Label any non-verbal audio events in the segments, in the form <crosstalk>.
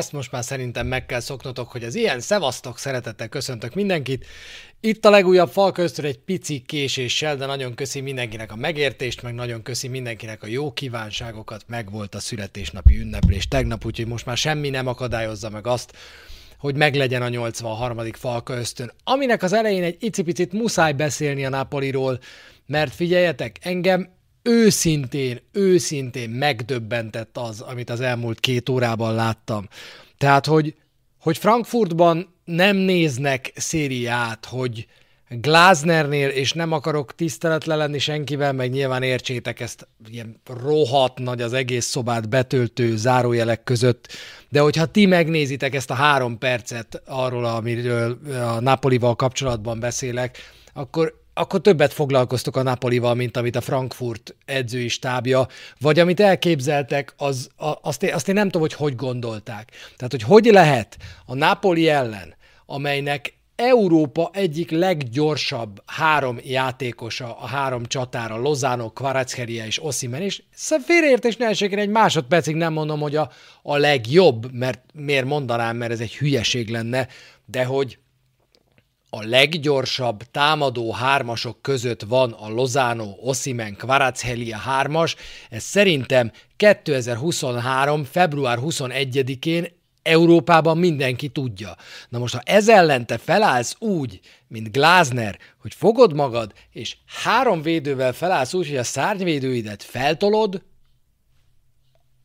ezt most már szerintem meg kell szoknotok, hogy az ilyen szevasztok szeretettel köszöntök mindenkit. Itt a legújabb fal köztől egy pici késéssel, de nagyon köszi mindenkinek a megértést, meg nagyon köszi mindenkinek a jó kívánságokat, meg volt a születésnapi ünneplés tegnap, úgyhogy most már semmi nem akadályozza meg azt, hogy meglegyen a 83. falka ösztön, aminek az elején egy icipicit muszáj beszélni a Napoliról, mert figyeljetek, engem őszintén, őszintén megdöbbentett az, amit az elmúlt két órában láttam. Tehát, hogy, hogy Frankfurtban nem néznek szériát, hogy Gláznernél, és nem akarok tiszteletlen lenni senkivel, meg nyilván értsétek ezt ilyen rohadt nagy az egész szobát betöltő zárójelek között, de hogyha ti megnézitek ezt a három percet arról, amiről a Napolival kapcsolatban beszélek, akkor akkor többet foglalkoztok a Napolival, mint amit a Frankfurt edzői stábja, vagy amit elképzeltek, az, azt, én, azt én nem tudom, hogy hogy gondolták. Tehát, hogy hogy lehet a Napoli ellen, amelynek Európa egyik leggyorsabb három játékosa a három csatára, Lozano, Kvaratskhelia és Osimen, és félreértés ne egy másodpercig nem mondom, hogy a, a legjobb, mert miért mondanám, mert ez egy hülyeség lenne, de hogy a leggyorsabb támadó hármasok között van a Lozano, Osimen, Kvaratskhelia hármas, ez szerintem 2023. február 21-én Európában mindenki tudja. Na most, ha ez ellen te felállsz úgy, mint Glázner, hogy fogod magad, és három védővel felállsz úgy, hogy a szárnyvédőidet feltolod,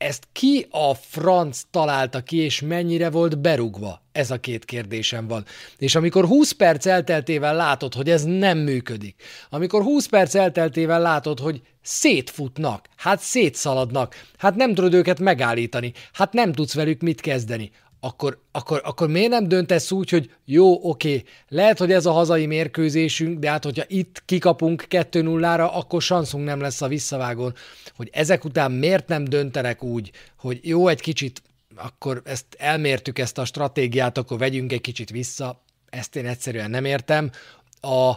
ezt ki a franc találta ki, és mennyire volt berugva? Ez a két kérdésem van. És amikor 20 perc elteltével látod, hogy ez nem működik, amikor 20 perc elteltével látod, hogy szétfutnak, hát szétszaladnak, hát nem tudod őket megállítani, hát nem tudsz velük mit kezdeni, akkor, akkor, akkor miért nem döntesz úgy, hogy jó, oké, lehet, hogy ez a hazai mérkőzésünk, de hát hogyha itt kikapunk 2-0-ra, akkor sanszunk nem lesz a visszavágón. Hogy ezek után miért nem döntenek úgy, hogy jó, egy kicsit, akkor ezt elmértük ezt a stratégiát, akkor vegyünk egy kicsit vissza, ezt én egyszerűen nem értem. A,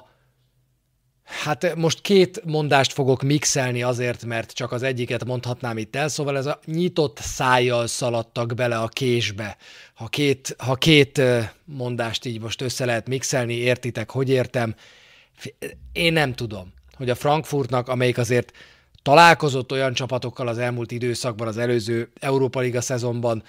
Hát most két mondást fogok mixelni azért, mert csak az egyiket mondhatnám itt el, szóval ez a nyitott szájjal szaladtak bele a késbe. Ha két, ha két mondást így most össze lehet mixelni, értitek, hogy értem? Én nem tudom, hogy a Frankfurtnak, amelyik azért találkozott olyan csapatokkal az elmúlt időszakban, az előző Európa Liga szezonban,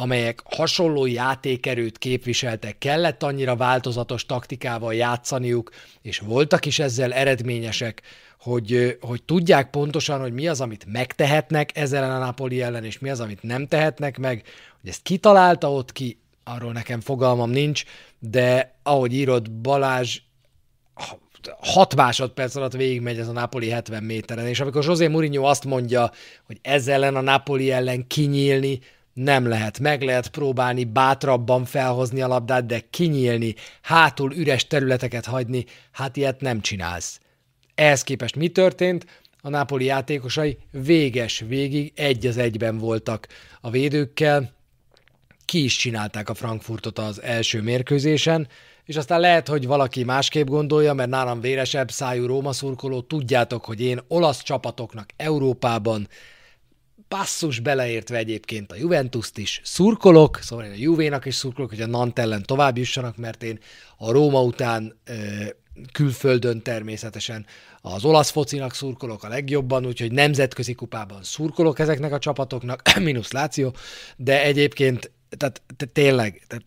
amelyek hasonló játékerőt képviseltek, kellett annyira változatos taktikával játszaniuk, és voltak is ezzel eredményesek, hogy, hogy tudják pontosan, hogy mi az, amit megtehetnek ezzel a Napoli ellen, és mi az, amit nem tehetnek meg, hogy ezt kitalálta ott ki, arról nekem fogalmam nincs, de ahogy írod Balázs, 6 másodperc alatt végigmegy ez a Napoli 70 méteren, és amikor José Mourinho azt mondja, hogy ezzel ellen a Napoli ellen kinyílni, nem lehet. Meg lehet próbálni bátrabban felhozni a labdát, de kinyílni, hátul üres területeket hagyni, hát ilyet nem csinálsz. Ehhez képest mi történt? A Napoli játékosai véges végig egy az egyben voltak a védőkkel, ki is csinálták a Frankfurtot az első mérkőzésen, és aztán lehet, hogy valaki másképp gondolja, mert nálam véresebb szájú Róma szurkoló, tudjátok, hogy én olasz csapatoknak Európában passzus beleértve egyébként a Juventus-t is. Szurkolok, szóval én a Juvénak is szurkolok, hogy a Nant ellen tovább jussanak, mert én a Róma után külföldön természetesen az olasz focinak szurkolok a legjobban, úgyhogy nemzetközi kupában szurkolok ezeknek a csapatoknak, <clears throat> minusz Láció, de egyébként tehát, tehát tényleg, tehát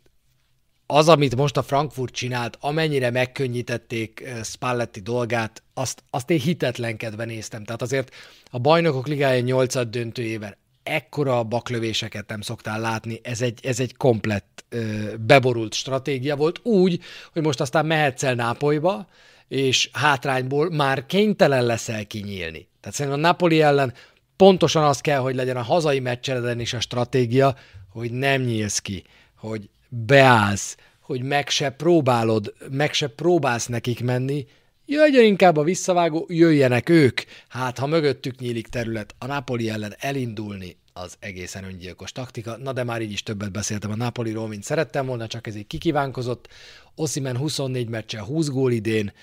az, amit most a Frankfurt csinált, amennyire megkönnyítették Spalletti dolgát, azt, azt én hitetlenkedve néztem. Tehát azért a bajnokok ligája 8 döntőjében ekkora baklövéseket nem szoktál látni, ez egy, ez egy komplett ö, beborult stratégia volt, úgy, hogy most aztán mehetsz el Nápolyba, és hátrányból már kénytelen leszel kinyílni. Tehát szerintem a Napoli ellen pontosan az kell, hogy legyen a hazai meccseleden is a stratégia, hogy nem nyílsz ki, hogy beállsz, hogy meg se próbálod, meg se próbálsz nekik menni, jöjjön inkább a visszavágó, jöjjenek ők. Hát, ha mögöttük nyílik terület, a Napoli ellen elindulni, az egészen öngyilkos taktika. Na de már így is többet beszéltem a Napoliról, mint szerettem volna, csak ez egy kikívánkozott. Osimen 24 meccse, 20 gól idén,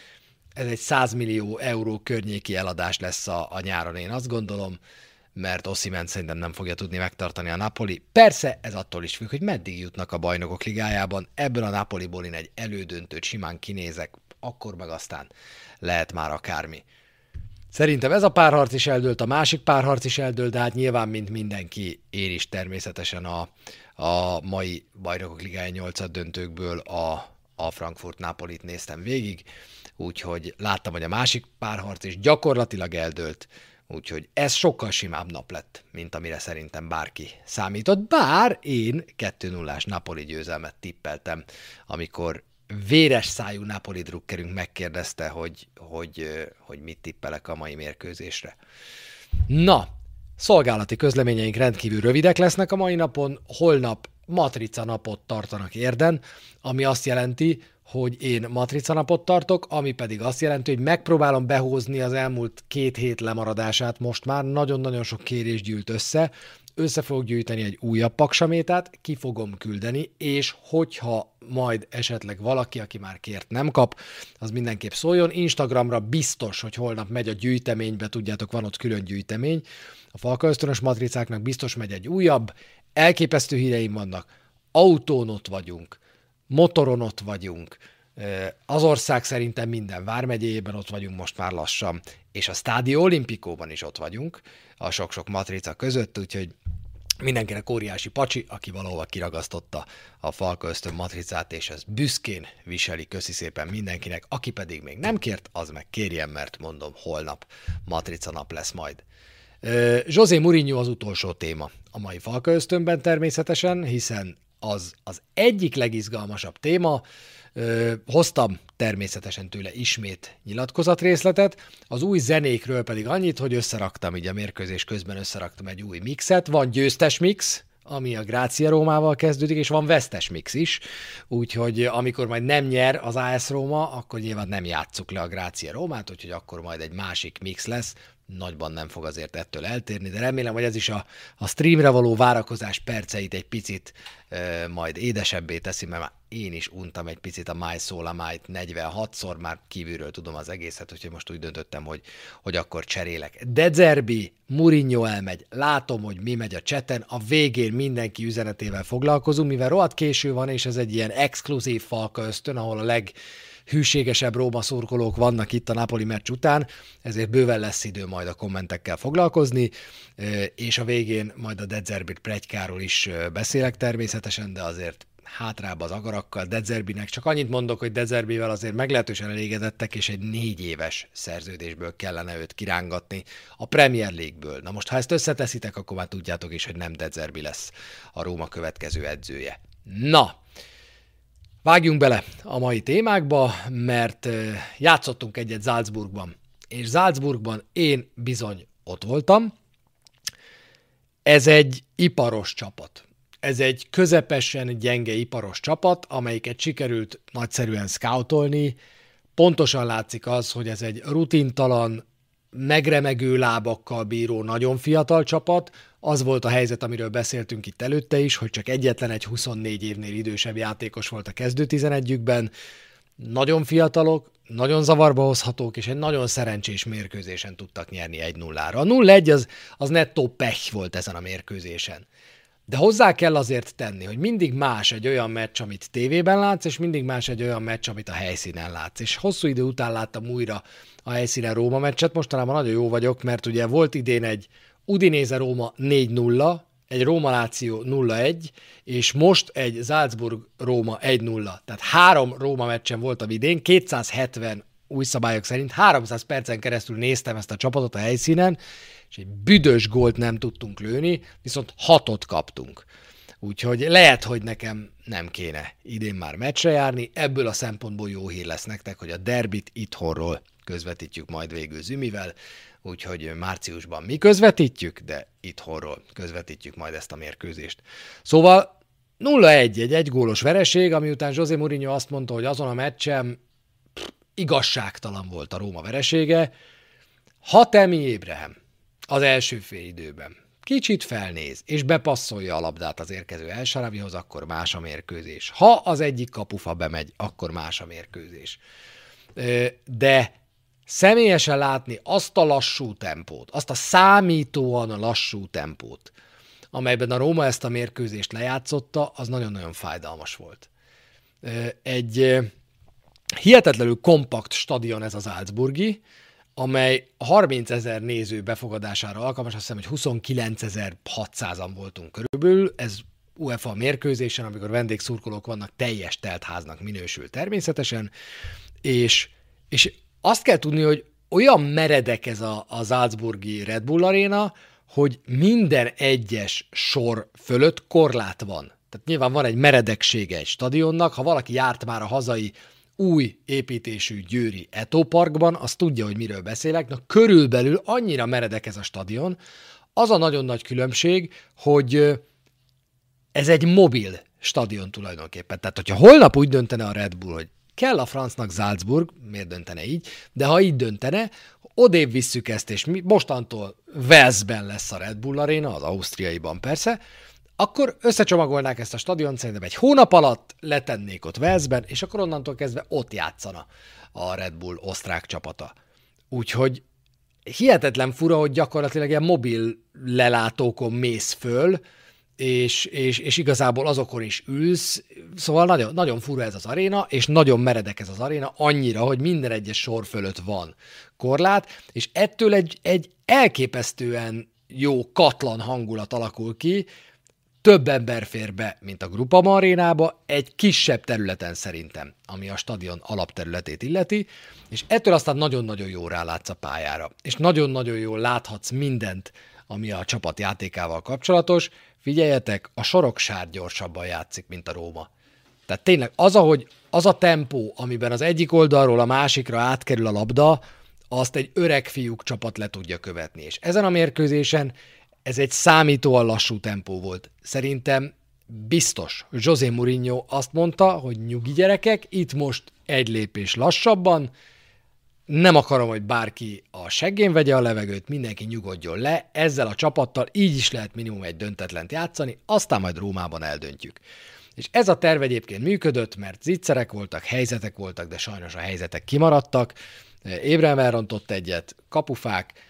ez egy 100 millió euró környéki eladás lesz a, a nyáron, én azt gondolom mert Ossimen szerintem nem fogja tudni megtartani a Napoli. Persze ez attól is függ, hogy meddig jutnak a bajnokok ligájában. Ebből a Napoliból én egy elődöntőt simán kinézek, akkor meg aztán lehet már akármi. Szerintem ez a párharc is eldőlt, a másik párharc is eldőlt, de hát nyilván, mint mindenki, én is természetesen a, a mai Bajnokok Ligája 8 döntőkből a, a Frankfurt Napolit néztem végig, úgyhogy láttam, hogy a másik párharc is gyakorlatilag eldőlt, úgyhogy ez sokkal simább nap lett, mint amire szerintem bárki számított, bár én 2-0-ás Napoli győzelmet tippeltem, amikor véres szájú Napoli drukkerünk megkérdezte, hogy, hogy, hogy mit tippelek a mai mérkőzésre. Na, szolgálati közleményeink rendkívül rövidek lesznek a mai napon, holnap matrica napot tartanak érden, ami azt jelenti, hogy én matrica napot tartok, ami pedig azt jelenti, hogy megpróbálom behozni az elmúlt két hét lemaradását. Most már nagyon-nagyon sok kérés gyűlt össze, össze fogok gyűjteni egy újabb paksamétát, ki fogom küldeni, és hogyha majd esetleg valaki, aki már kért, nem kap, az mindenképp szóljon. Instagramra biztos, hogy holnap megy a gyűjteménybe, tudjátok, van ott külön gyűjtemény. A falka ösztönös matricáknak biztos megy egy újabb, elképesztő híreim vannak, autón ott vagyunk, motoron ott vagyunk, az ország szerintem minden vármegyében ott vagyunk most már lassan, és a Stádio Olimpikóban is ott vagyunk, a sok-sok matrica között, úgyhogy mindenkinek óriási pacsi, aki valahova kiragasztotta a Falka ösztön matricát, és ez büszkén viseli, köszi szépen mindenkinek, aki pedig még nem kért, az meg kérjen, mert mondom, holnap matrica nap lesz majd. José Mourinho az utolsó téma a mai Falka ösztönben természetesen, hiszen az az egyik legizgalmasabb téma, hoztam természetesen tőle ismét nyilatkozatrészletet, az új zenékről pedig annyit, hogy összeraktam, így a mérkőzés közben összeraktam egy új mixet, van győztes mix, ami a Grácia Rómával kezdődik, és van vesztes mix is, úgyhogy amikor majd nem nyer az AS Róma, akkor nyilván nem játsszuk le a Grácia Rómát, úgyhogy akkor majd egy másik mix lesz, nagyban nem fog azért ettől eltérni, de remélem, hogy ez is a, a streamre való várakozás perceit egy picit e, majd édesebbé teszi, mert már én is untam egy picit a My Soul Might 46-szor, már kívülről tudom az egészet, úgyhogy most úgy döntöttem, hogy, hogy akkor cserélek. Dezerbi, Mourinho elmegy, látom, hogy mi megy a cseten, a végén mindenki üzenetével foglalkozunk, mivel rohadt késő van, és ez egy ilyen exkluzív falka ösztön, ahol a leg hűségesebb Róma szurkolók vannak itt a Napoli meccs után, ezért bőven lesz idő majd a kommentekkel foglalkozni, és a végén majd a Dedzerbit pregykáról is beszélek természetesen, de azért hátrább az agarakkal, Dezerbinek csak annyit mondok, hogy Dezerbivel azért meglehetősen elégedettek, és egy négy éves szerződésből kellene őt kirángatni a Premier League-ből. Na most, ha ezt összeteszitek, akkor már tudjátok is, hogy nem Dezerbi lesz a Róma következő edzője. Na, Vágjunk bele a mai témákba, mert játszottunk egyet Salzburgban, és Salzburgban én bizony ott voltam. Ez egy iparos csapat. Ez egy közepesen gyenge iparos csapat, amelyiket sikerült nagyszerűen scoutolni. Pontosan látszik az, hogy ez egy rutintalan, megremegő lábakkal bíró, nagyon fiatal csapat. Az volt a helyzet, amiről beszéltünk itt előtte is, hogy csak egyetlen egy 24 évnél idősebb játékos volt a kezdő 11-jükben. Nagyon fiatalok, nagyon zavarba hozhatók, és egy nagyon szerencsés mérkőzésen tudtak nyerni 1-0-ra. A 0-1 az, az nettó pech volt ezen a mérkőzésen. De hozzá kell azért tenni, hogy mindig más egy olyan meccs, amit tévében látsz, és mindig más egy olyan meccs, amit a helyszínen látsz. És hosszú idő után láttam újra a helyszínen Róma meccset, mostanában nagyon jó vagyok, mert ugye volt idén egy Udinéze Róma 4-0, egy Róma Láció 0-1, és most egy Salzburg Róma 1-0. Tehát három Róma meccsen volt a idén, 270 új szabályok szerint 300 percen keresztül néztem ezt a csapatot a helyszínen, és egy büdös gólt nem tudtunk lőni, viszont hatot kaptunk. Úgyhogy lehet, hogy nekem nem kéne idén már meccsre járni, ebből a szempontból jó hír lesz nektek, hogy a derbit itthonról közvetítjük majd végül Zümivel, úgyhogy márciusban mi közvetítjük, de itthonról közvetítjük majd ezt a mérkőzést. Szóval 0-1, egy egygólos vereség, ami után José Mourinho azt mondta, hogy azon a meccsem igazságtalan volt a Róma veresége. Ha Temi Ébrehem az első fél időben kicsit felnéz, és bepasszolja a labdát az érkező Elsarabihoz, akkor más a mérkőzés. Ha az egyik kapufa bemegy, akkor más a mérkőzés. De személyesen látni azt a lassú tempót, azt a számítóan lassú tempót, amelyben a Róma ezt a mérkőzést lejátszotta, az nagyon-nagyon fájdalmas volt. Egy hihetetlenül kompakt stadion ez az Salzburgi, amely 30 ezer néző befogadására alkalmas, azt hiszem, hogy 29.600-an voltunk körülbelül, ez UEFA mérkőzésen, amikor vendégszurkolók vannak, teljes teltháznak minősül természetesen, és, és azt kell tudni, hogy olyan meredek ez a, a Salzburgi Red Bull Arena, hogy minden egyes sor fölött korlát van. Tehát nyilván van egy meredeksége egy stadionnak, ha valaki járt már a hazai új építésű Győri Eto Parkban, az tudja, hogy miről beszélek. Na körülbelül annyira meredek ez a stadion, az a nagyon nagy különbség, hogy ez egy mobil stadion tulajdonképpen. Tehát, hogyha holnap úgy döntene a Red Bull, hogy kell a francnak Salzburg, miért döntene így, de ha így döntene, odébb visszük ezt, és mi mostantól Velszben lesz a Red Bull Arena, az ausztriaiban persze, akkor összecsomagolnák ezt a stadion, szerintem egy hónap alatt letennék ott Velszben, és akkor onnantól kezdve ott játszana a Red Bull osztrák csapata. Úgyhogy hihetetlen fura, hogy gyakorlatilag ilyen mobil lelátókon mész föl, és, és, és igazából azokon is ülsz, szóval nagyon, nagyon fura ez az aréna, és nagyon meredek ez az aréna, annyira, hogy minden egyes sor fölött van korlát, és ettől egy, egy elképesztően jó katlan hangulat alakul ki, több ember fér be, mint a Grupa Marénába, egy kisebb területen szerintem, ami a stadion alapterületét illeti, és ettől aztán nagyon-nagyon jó rálátsz a pályára, és nagyon-nagyon jól láthatsz mindent, ami a csapat játékával kapcsolatos. Figyeljetek, a soroksár gyorsabban játszik, mint a Róma. Tehát tényleg az, ahogy az a tempó, amiben az egyik oldalról a másikra átkerül a labda, azt egy öreg fiúk csapat le tudja követni. És ezen a mérkőzésen ez egy számítóan lassú tempó volt. Szerintem biztos, hogy José Mourinho azt mondta, hogy nyugi gyerekek, itt most egy lépés lassabban, nem akarom, hogy bárki a seggén vegye a levegőt, mindenki nyugodjon le, ezzel a csapattal így is lehet minimum egy döntetlent játszani, aztán majd Rómában eldöntjük. És ez a terv egyébként működött, mert zicserek voltak, helyzetek voltak, de sajnos a helyzetek kimaradtak. Ébrem elrontott egyet, kapufák,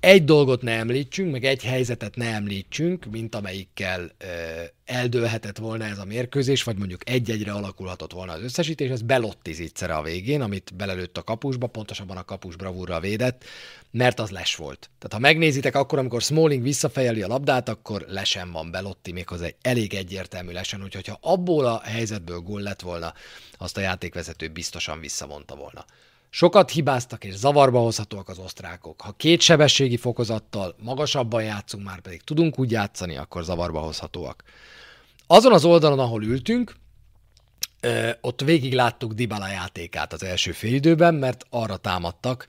egy dolgot ne említsünk, meg egy helyzetet ne említsünk, mint amelyikkel eldőlhetett volna ez a mérkőzés, vagy mondjuk egy-egyre alakulhatott volna az összesítés, ez Belotti zicsere a végén, amit belelőtt a kapusba, pontosabban a kapus bravúrra védett, mert az les volt. Tehát ha megnézitek, akkor, amikor Smalling visszafejeli a labdát, akkor lesen van Belotti, méghozzá egy elég egyértelmű lesen, úgyhogy ha abból a helyzetből gól lett volna, azt a játékvezető biztosan visszavonta volna. Sokat hibáztak és zavarba hozhatóak az osztrákok. Ha két sebességi fokozattal magasabban játszunk, már pedig tudunk úgy játszani, akkor zavarba hozhatóak. Azon az oldalon, ahol ültünk, ott végig láttuk Dybala játékát az első félidőben, mert arra támadtak,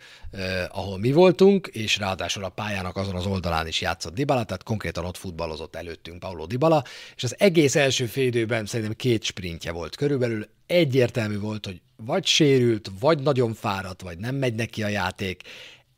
ahol mi voltunk, és ráadásul a pályának azon az oldalán is játszott Dybala, tehát konkrétan ott futballozott előttünk Paulo Dybala, és az egész első félidőben szerintem két sprintje volt körülbelül, egyértelmű volt, hogy vagy sérült, vagy nagyon fáradt, vagy nem megy neki a játék,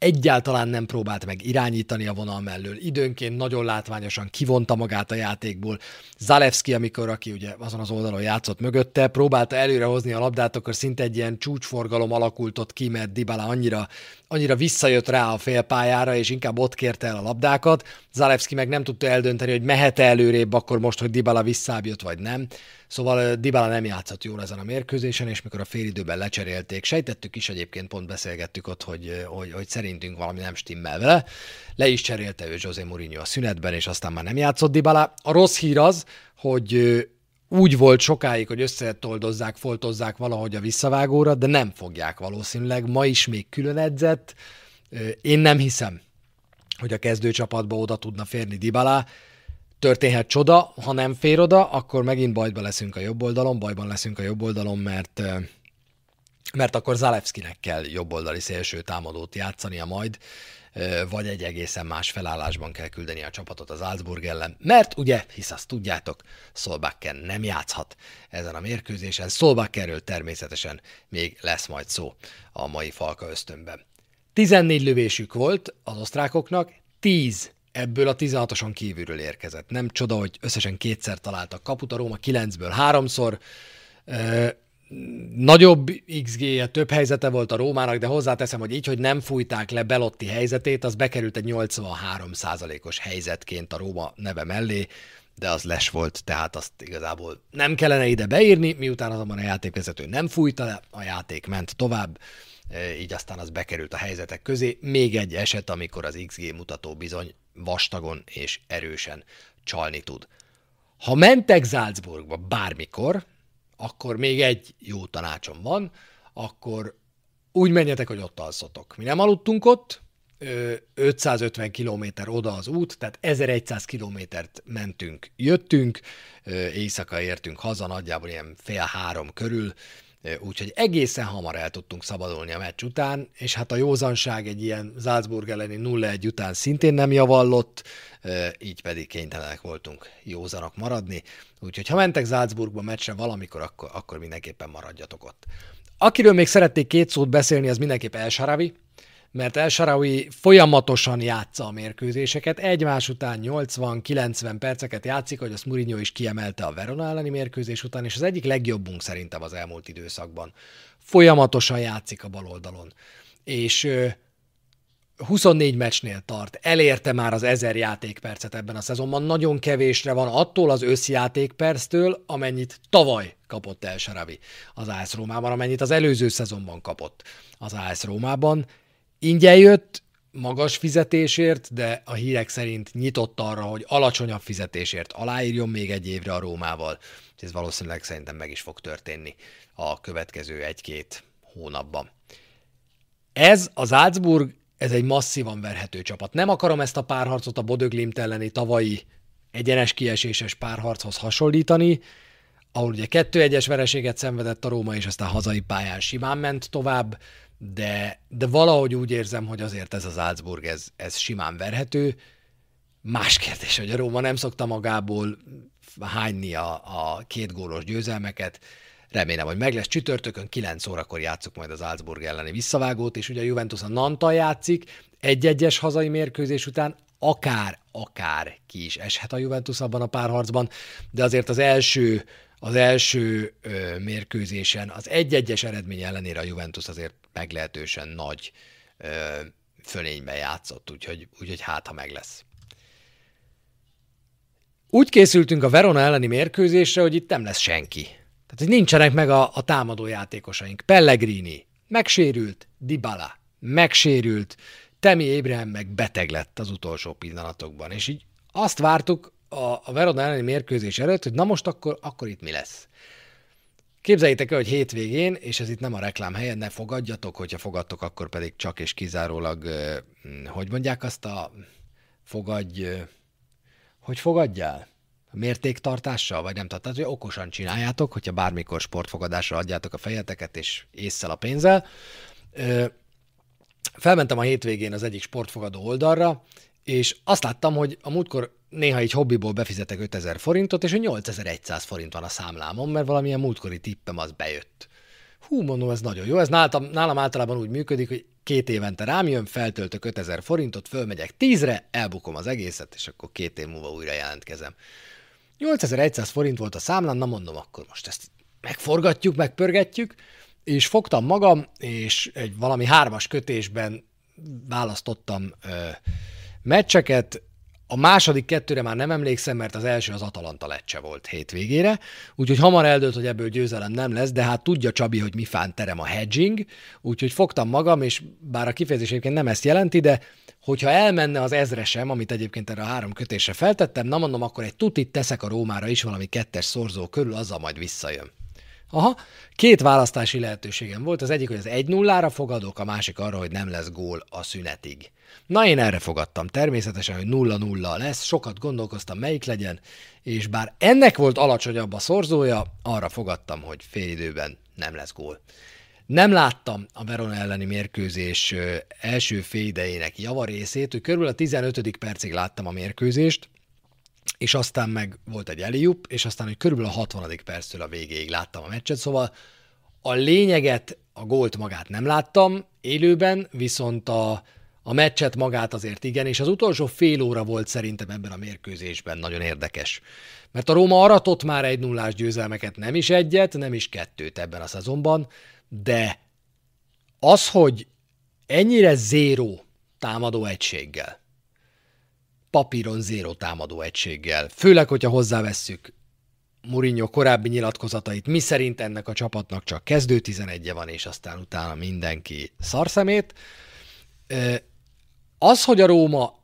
egyáltalán nem próbált meg irányítani a vonal mellől, időnként nagyon látványosan kivonta magát a játékból. Zalewski, amikor aki ugye azon az oldalon játszott mögötte, próbálta előrehozni a labdát, akkor szinte egy ilyen csúcsforgalom alakult ott ki, mert Dybala annyira, annyira visszajött rá a félpályára, és inkább ott kérte el a labdákat. Zalewski meg nem tudta eldönteni, hogy mehet-e előrébb akkor most, hogy Dybala visszább vagy nem. Szóval Dybala nem játszott jól ezen a mérkőzésen, és mikor a félidőben lecserélték, sejtettük is egyébként, pont beszélgettük ott, hogy, hogy, hogy szerintünk valami nem stimmel vele. Le is cserélte ő José Mourinho a szünetben, és aztán már nem játszott Dybala. A rossz hír az, hogy úgy volt sokáig, hogy összetoldozzák, foltozzák valahogy a visszavágóra, de nem fogják valószínűleg. Ma is még külön edzett. Én nem hiszem, hogy a kezdőcsapatba oda tudna férni Dybala történhet csoda, ha nem fér oda, akkor megint bajba leszünk a jobb oldalon, bajban leszünk a jobb oldalon, mert mert akkor Zalewskinek kell jobboldali szélső támadót játszania majd, vagy egy egészen más felállásban kell küldeni a csapatot az Salzburg ellen, mert ugye, hisz azt tudjátok, Solbakken nem játszhat ezen a mérkőzésen, Solbakkerről természetesen még lesz majd szó a mai Falka ösztönben. 14 lövésük volt az osztrákoknak, 10 ebből a 16-oson kívülről érkezett. Nem csoda, hogy összesen kétszer találtak kaput, a Róma 9-ből háromszor, nagyobb XG-je, több helyzete volt a Rómának, de hozzáteszem, hogy így, hogy nem fújták le Belotti helyzetét, az bekerült egy 83 os helyzetként a Róma neve mellé, de az les volt, tehát azt igazából nem kellene ide beírni, miután azonban a játékvezető nem fújta le, a játék ment tovább, e, így aztán az bekerült a helyzetek közé. Még egy eset, amikor az XG mutató bizony vastagon és erősen csalni tud. Ha mentek Salzburgba bármikor, akkor még egy jó tanácsom van, akkor úgy menjetek, hogy ott alszotok. Mi nem aludtunk ott, 550 km oda az út, tehát 1100 kilométert mentünk, jöttünk, éjszaka értünk haza, nagyjából ilyen fél három körül, úgyhogy egészen hamar el tudtunk szabadulni a meccs után, és hát a józanság egy ilyen Salzburg elleni 0-1 után szintén nem javallott, így pedig kénytelenek voltunk józanak maradni, úgyhogy ha mentek Salzburgba meccsre valamikor, akkor, akkor mindenképpen maradjatok ott. Akiről még szeretnék két szót beszélni, az mindenképp El Sharawi, mert El Sharawi folyamatosan játsza a mérkőzéseket, egymás után 80-90 perceket játszik, hogy azt Mourinho is kiemelte a Verona elleni mérkőzés után, és az egyik legjobbunk szerintem az elmúlt időszakban. Folyamatosan játszik a bal oldalon. És 24 meccsnél tart, elérte már az 1000 játékpercet ebben a szezonban, nagyon kevésre van attól az összjátékperctől, amennyit tavaly kapott El Sharawi az AS Rómában, amennyit az előző szezonban kapott az AS Rómában. Ingyen jött, magas fizetésért, de a hírek szerint nyitott arra, hogy alacsonyabb fizetésért aláírjon még egy évre a Rómával. Ez valószínűleg szerintem meg is fog történni a következő egy-két hónapban. Ez az Salzburg, ez egy masszívan verhető csapat. Nem akarom ezt a párharcot a Bodöglimt elleni tavalyi egyenes kieséses párharchoz hasonlítani, ahol ugye kettő egyes vereséget szenvedett a Róma, és aztán hazai pályán simán ment tovább, de, de valahogy úgy érzem, hogy azért ez az Salzburg, ez, ez simán verhető. Más kérdés, hogy a Róma nem szokta magából hányni a, a két gólos győzelmeket. Remélem, hogy meg lesz csütörtökön, 9 órakor játszuk majd az Salzburg elleni visszavágót, és ugye a Juventus a Nanta játszik, egy-egyes hazai mérkőzés után akár, akár ki is eshet a Juventus abban a párharcban, de azért az első az első ö, mérkőzésen az egy-egyes eredmény ellenére a Juventus azért meglehetősen nagy ö, fölényben játszott, úgyhogy, úgyhogy hát, ha meg lesz. Úgy készültünk a Verona elleni mérkőzésre, hogy itt nem lesz senki. Tehát, hogy nincsenek meg a, a támadó játékosaink. Pellegrini megsérült, Dybala megsérült, Temi Ébrahim meg beteg lett az utolsó pillanatokban, és így azt vártuk a, a Verona elleni mérkőzés előtt, hogy na most akkor, akkor itt mi lesz. Képzeljétek el, hogy hétvégén, és ez itt nem a reklám helye, ne fogadjatok, hogyha fogadtok, akkor pedig csak és kizárólag, hogy mondják azt a fogadj, hogy fogadjál? Mértéktartással, vagy nem tudom, tehát, hogy okosan csináljátok, hogyha bármikor sportfogadásra adjátok a fejeteket, és észszel a pénzzel. Felmentem a hétvégén az egyik sportfogadó oldalra, és azt láttam, hogy a múltkor néha így hobbiból befizetek 5000 forintot, és a 8100 forint van a számlámon, mert valamilyen múltkori tippem az bejött. Hú, mondom, ez nagyon jó. Ez nálam, nálam általában úgy működik, hogy két évente rám jön, feltöltök 5000 forintot, fölmegyek 10-re, elbukom az egészet, és akkor két év múlva újra jelentkezem. 8100 forint volt a számlán, na mondom, akkor most ezt megforgatjuk, megpörgetjük, és fogtam magam, és egy valami hármas kötésben választottam ö, meccseket, a második kettőre már nem emlékszem, mert az első az Atalanta lecse volt hétvégére, úgyhogy hamar eldőlt, hogy ebből győzelem nem lesz, de hát tudja Csabi, hogy mi fán terem a hedging, úgyhogy fogtam magam, és bár a kifejezés egyébként nem ezt jelenti, de hogyha elmenne az ezresem, amit egyébként erre a három kötésre feltettem, na mondom, akkor egy tutit teszek a Rómára is valami kettes szorzó körül, azzal majd visszajön. Aha, két választási lehetőségem volt, az egyik, hogy az 1-0-ra fogadok, a másik arra, hogy nem lesz gól a szünetig. Na, én erre fogadtam. Természetesen, hogy 0-0 lesz, sokat gondolkoztam, melyik legyen, és bár ennek volt alacsonyabb a szorzója, arra fogadtam, hogy időben nem lesz gól. Nem láttam a Verona elleni mérkőzés első idejének javarészét, hogy körül a 15. percig láttam a mérkőzést, és aztán meg volt egy Eliup, és aztán, hogy körülbelül a 60. perctől a végéig láttam a meccset, szóval a lényeget, a gólt magát nem láttam élőben, viszont a, A meccset magát azért igen, és az utolsó fél óra volt szerintem ebben a mérkőzésben nagyon érdekes. Mert a Róma aratott már egy nullás győzelmeket, nem is egyet, nem is kettőt ebben a szezonban, de az, hogy ennyire zéró támadó egységgel, papíron zéró támadó egységgel, főleg, hogyha hozzávesszük Mourinho korábbi nyilatkozatait, mi szerint ennek a csapatnak csak kezdő 11 van, és aztán utána mindenki szarszemét. Az, hogy a Róma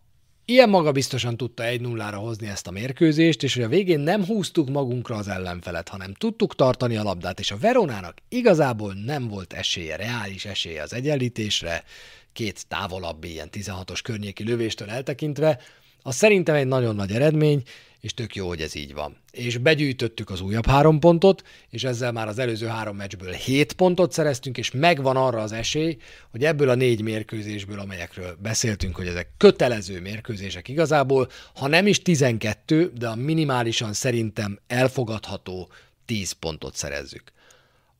ilyen magabiztosan tudta 1-0-ra hozni ezt a mérkőzést, és hogy a végén nem húztuk magunkra az ellenfelet, hanem tudtuk tartani a labdát, és a Veronának igazából nem volt esélye, reális esélye az egyenlítésre, két távolabbi ilyen 16-os környéki lövéstől eltekintve, az szerintem egy nagyon nagy eredmény, és tök jó, hogy ez így van. És begyűjtöttük az újabb három pontot, és ezzel már az előző három meccsből hét pontot szereztünk, és megvan arra az esély, hogy ebből a négy mérkőzésből, amelyekről beszéltünk, hogy ezek kötelező mérkőzések igazából, ha nem is 12, de a minimálisan szerintem elfogadható 10 pontot szerezzük.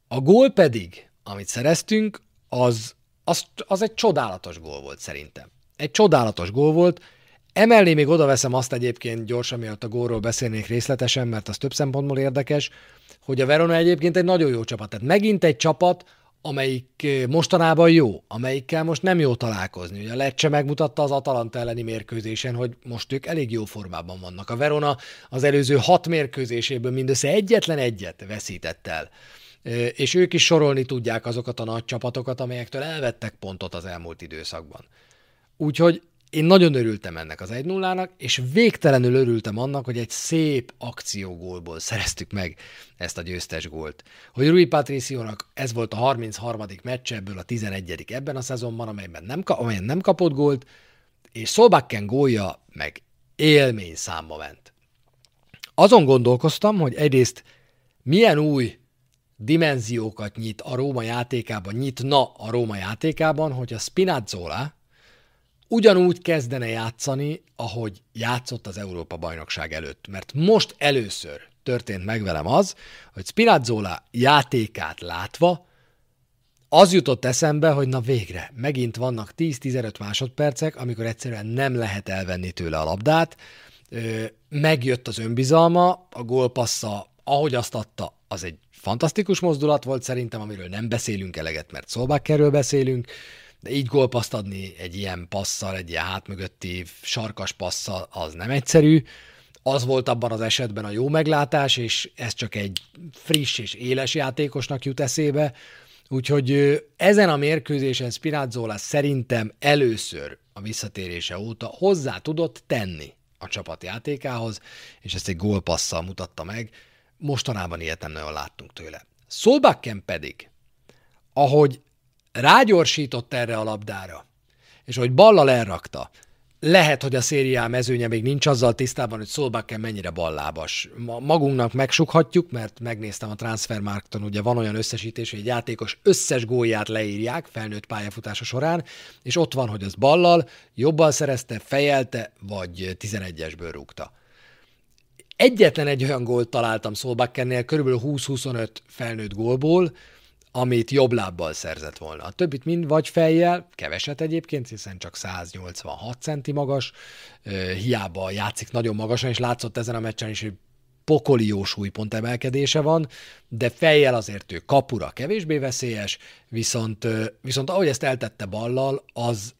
A gól pedig, amit szereztünk, az, az, az egy csodálatos gól volt szerintem. Egy csodálatos gól volt, Emellé még oda veszem azt egyébként gyorsan, miatt a gólról beszélnék részletesen, mert az több szempontból érdekes, hogy a Verona egyébként egy nagyon jó csapat. Tehát megint egy csapat, amelyik eh, mostanában jó, amelyikkel most nem jó találkozni. Ugye a Lecce megmutatta az Atalanta elleni mérkőzésen, hogy most ők elég jó formában vannak. A Verona az előző hat mérkőzéséből mindössze egyetlen egyet veszített el. Eh, és ők is sorolni tudják azokat a nagy csapatokat, amelyektől elvettek pontot az elmúlt időszakban. Úgyhogy én nagyon örültem ennek az 1-0-nak, és végtelenül örültem annak, hogy egy szép akciógólból szereztük meg ezt a győztes gólt. Hogy Rui Patriciónak ez volt a 33. meccs ebből a 11. ebben a szezonban, amelyben nem, amelyen nem kapott gólt, és Solbakken gólja meg élmény számba ment. Azon gondolkoztam, hogy egyrészt milyen új dimenziókat nyit a Róma játékában, nyitna a Róma játékában, hogy a Spinazzola, ugyanúgy kezdene játszani, ahogy játszott az Európa-bajnokság előtt. Mert most először történt meg velem az, hogy Spinazzola játékát látva az jutott eszembe, hogy na végre, megint vannak 10-15 másodpercek, amikor egyszerűen nem lehet elvenni tőle a labdát, megjött az önbizalma, a gólpassza, ahogy azt adta, az egy fantasztikus mozdulat volt szerintem, amiről nem beszélünk eleget, mert Szolbákkerről beszélünk, de így gólpaszt adni egy ilyen passzal, egy ilyen hátmögötti sarkas passzal, az nem egyszerű. Az volt abban az esetben a jó meglátás, és ez csak egy friss és éles játékosnak jut eszébe. Úgyhogy ezen a mérkőzésen Spinazzola szerintem először a visszatérése óta hozzá tudott tenni a csapat játékához, és ezt egy gólpasszal mutatta meg. Mostanában ilyet nem nagyon láttunk tőle. Solbakken pedig, ahogy rágyorsított erre a labdára, és hogy ballal elrakta, lehet, hogy a szériá mezőnye még nincs azzal tisztában, hogy Szolbakken mennyire ballábas. Magunknak megsukhatjuk, mert megnéztem a Transfermarkton, ugye van olyan összesítés, hogy egy játékos összes gólját leírják felnőtt pályafutása során, és ott van, hogy az ballal, jobban szerezte, fejelte, vagy 11-esből rúgta. Egyetlen egy olyan gólt találtam Szolbakkennél, körülbelül 20-25 felnőtt gólból, amit jobb lábbal szerzett volna. A többit mind vagy fejjel, keveset egyébként, hiszen csak 186 centi magas, hiába játszik nagyon magasan, és látszott ezen a meccsen is, hogy pokoli jó súlypont emelkedése van, de fejjel azért ő kapura kevésbé veszélyes, viszont, viszont ahogy ezt eltette ballal, az,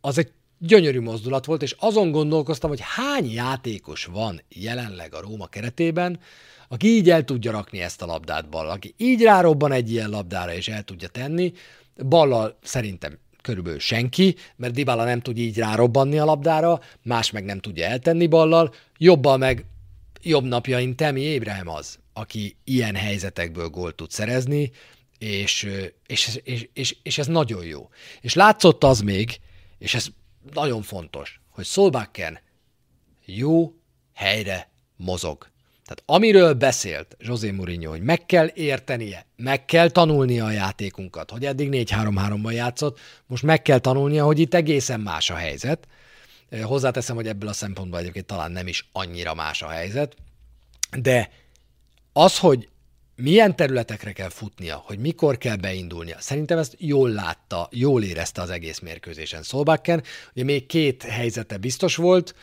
az egy gyönyörű mozdulat volt, és azon gondolkoztam, hogy hány játékos van jelenleg a Róma keretében, aki így el tudja rakni ezt a labdát bal, aki így rárobban egy ilyen labdára és el tudja tenni, ballal szerintem körülbelül senki, mert Dybala nem tud így rárobbanni a labdára, más meg nem tudja eltenni ballal, jobbal meg jobb napjain Temi Ébrahim az, aki ilyen helyzetekből gólt tud szerezni, és, és, és, és, és ez nagyon jó. És látszott az még, és ez nagyon fontos, hogy Solbakken jó helyre mozog. Tehát amiről beszélt José Mourinho, hogy meg kell értenie, meg kell tanulnia a játékunkat, hogy eddig 4-3-3-ban játszott, most meg kell tanulnia, hogy itt egészen más a helyzet. Hozzáteszem, hogy ebből a szempontból egyébként talán nem is annyira más a helyzet, de az, hogy milyen területekre kell futnia, hogy mikor kell beindulnia. Szerintem ezt jól látta, jól érezte az egész mérkőzésen Szolbakken. Ugye még két helyzete biztos volt,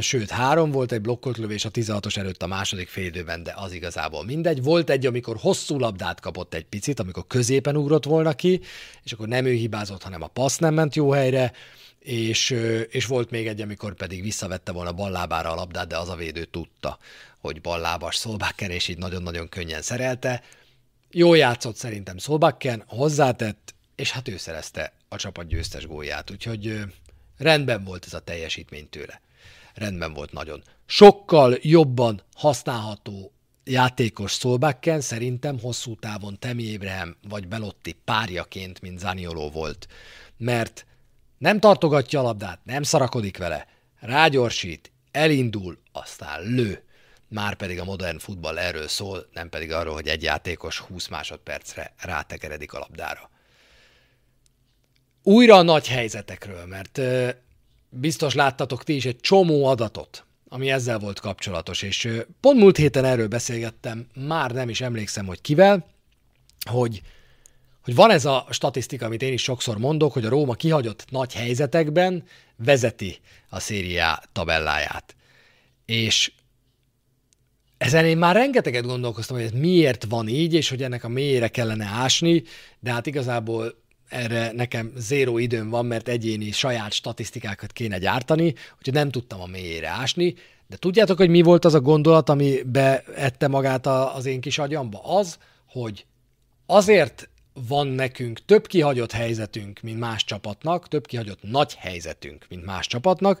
sőt három volt, egy blokkolt lövés a 16-os előtt a második félidőben, de az igazából mindegy. Volt egy, amikor hosszú labdát kapott egy picit, amikor középen ugrott volna ki, és akkor nem ő hibázott, hanem a passz nem ment jó helyre, és, és volt még egy, amikor pedig visszavette volna ballábára a labdát, de az a védő tudta, hogy ballábas Szolbakken, és így nagyon-nagyon könnyen szerelte. Jó játszott szerintem Szolbakken, hozzátett, és hát ő szerezte a csapat győztes gólját, úgyhogy rendben volt ez a teljesítmény tőle. Rendben volt nagyon. Sokkal jobban használható játékos Szolbakken szerintem hosszú távon Temi Abraham vagy Belotti párjaként, mint Zanioló volt. Mert nem tartogatja a labdát, nem szarakodik vele, rágyorsít, elindul, aztán lő. Már pedig a modern futball erről szól, nem pedig arról, hogy egy játékos 20 másodpercre rátekeredik a labdára. Újra a nagy helyzetekről, mert biztos láttatok ti is egy csomó adatot, ami ezzel volt kapcsolatos, és pont múlt héten erről beszélgettem, már nem is emlékszem, hogy kivel, hogy hogy van ez a statisztika, amit én is sokszor mondok, hogy a Róma kihagyott nagy helyzetekben vezeti a szériá tabelláját. És ezen én már rengeteget gondolkoztam, hogy ez miért van így, és hogy ennek a mélyére kellene ásni, de hát igazából erre nekem zéró időm van, mert egyéni saját statisztikákat kéne gyártani, úgyhogy nem tudtam a mélyére ásni, de tudjátok, hogy mi volt az a gondolat, ami beette magát az én kis agyamba? Az, hogy azért van nekünk több kihagyott helyzetünk, mint más csapatnak, több kihagyott nagy helyzetünk, mint más csapatnak,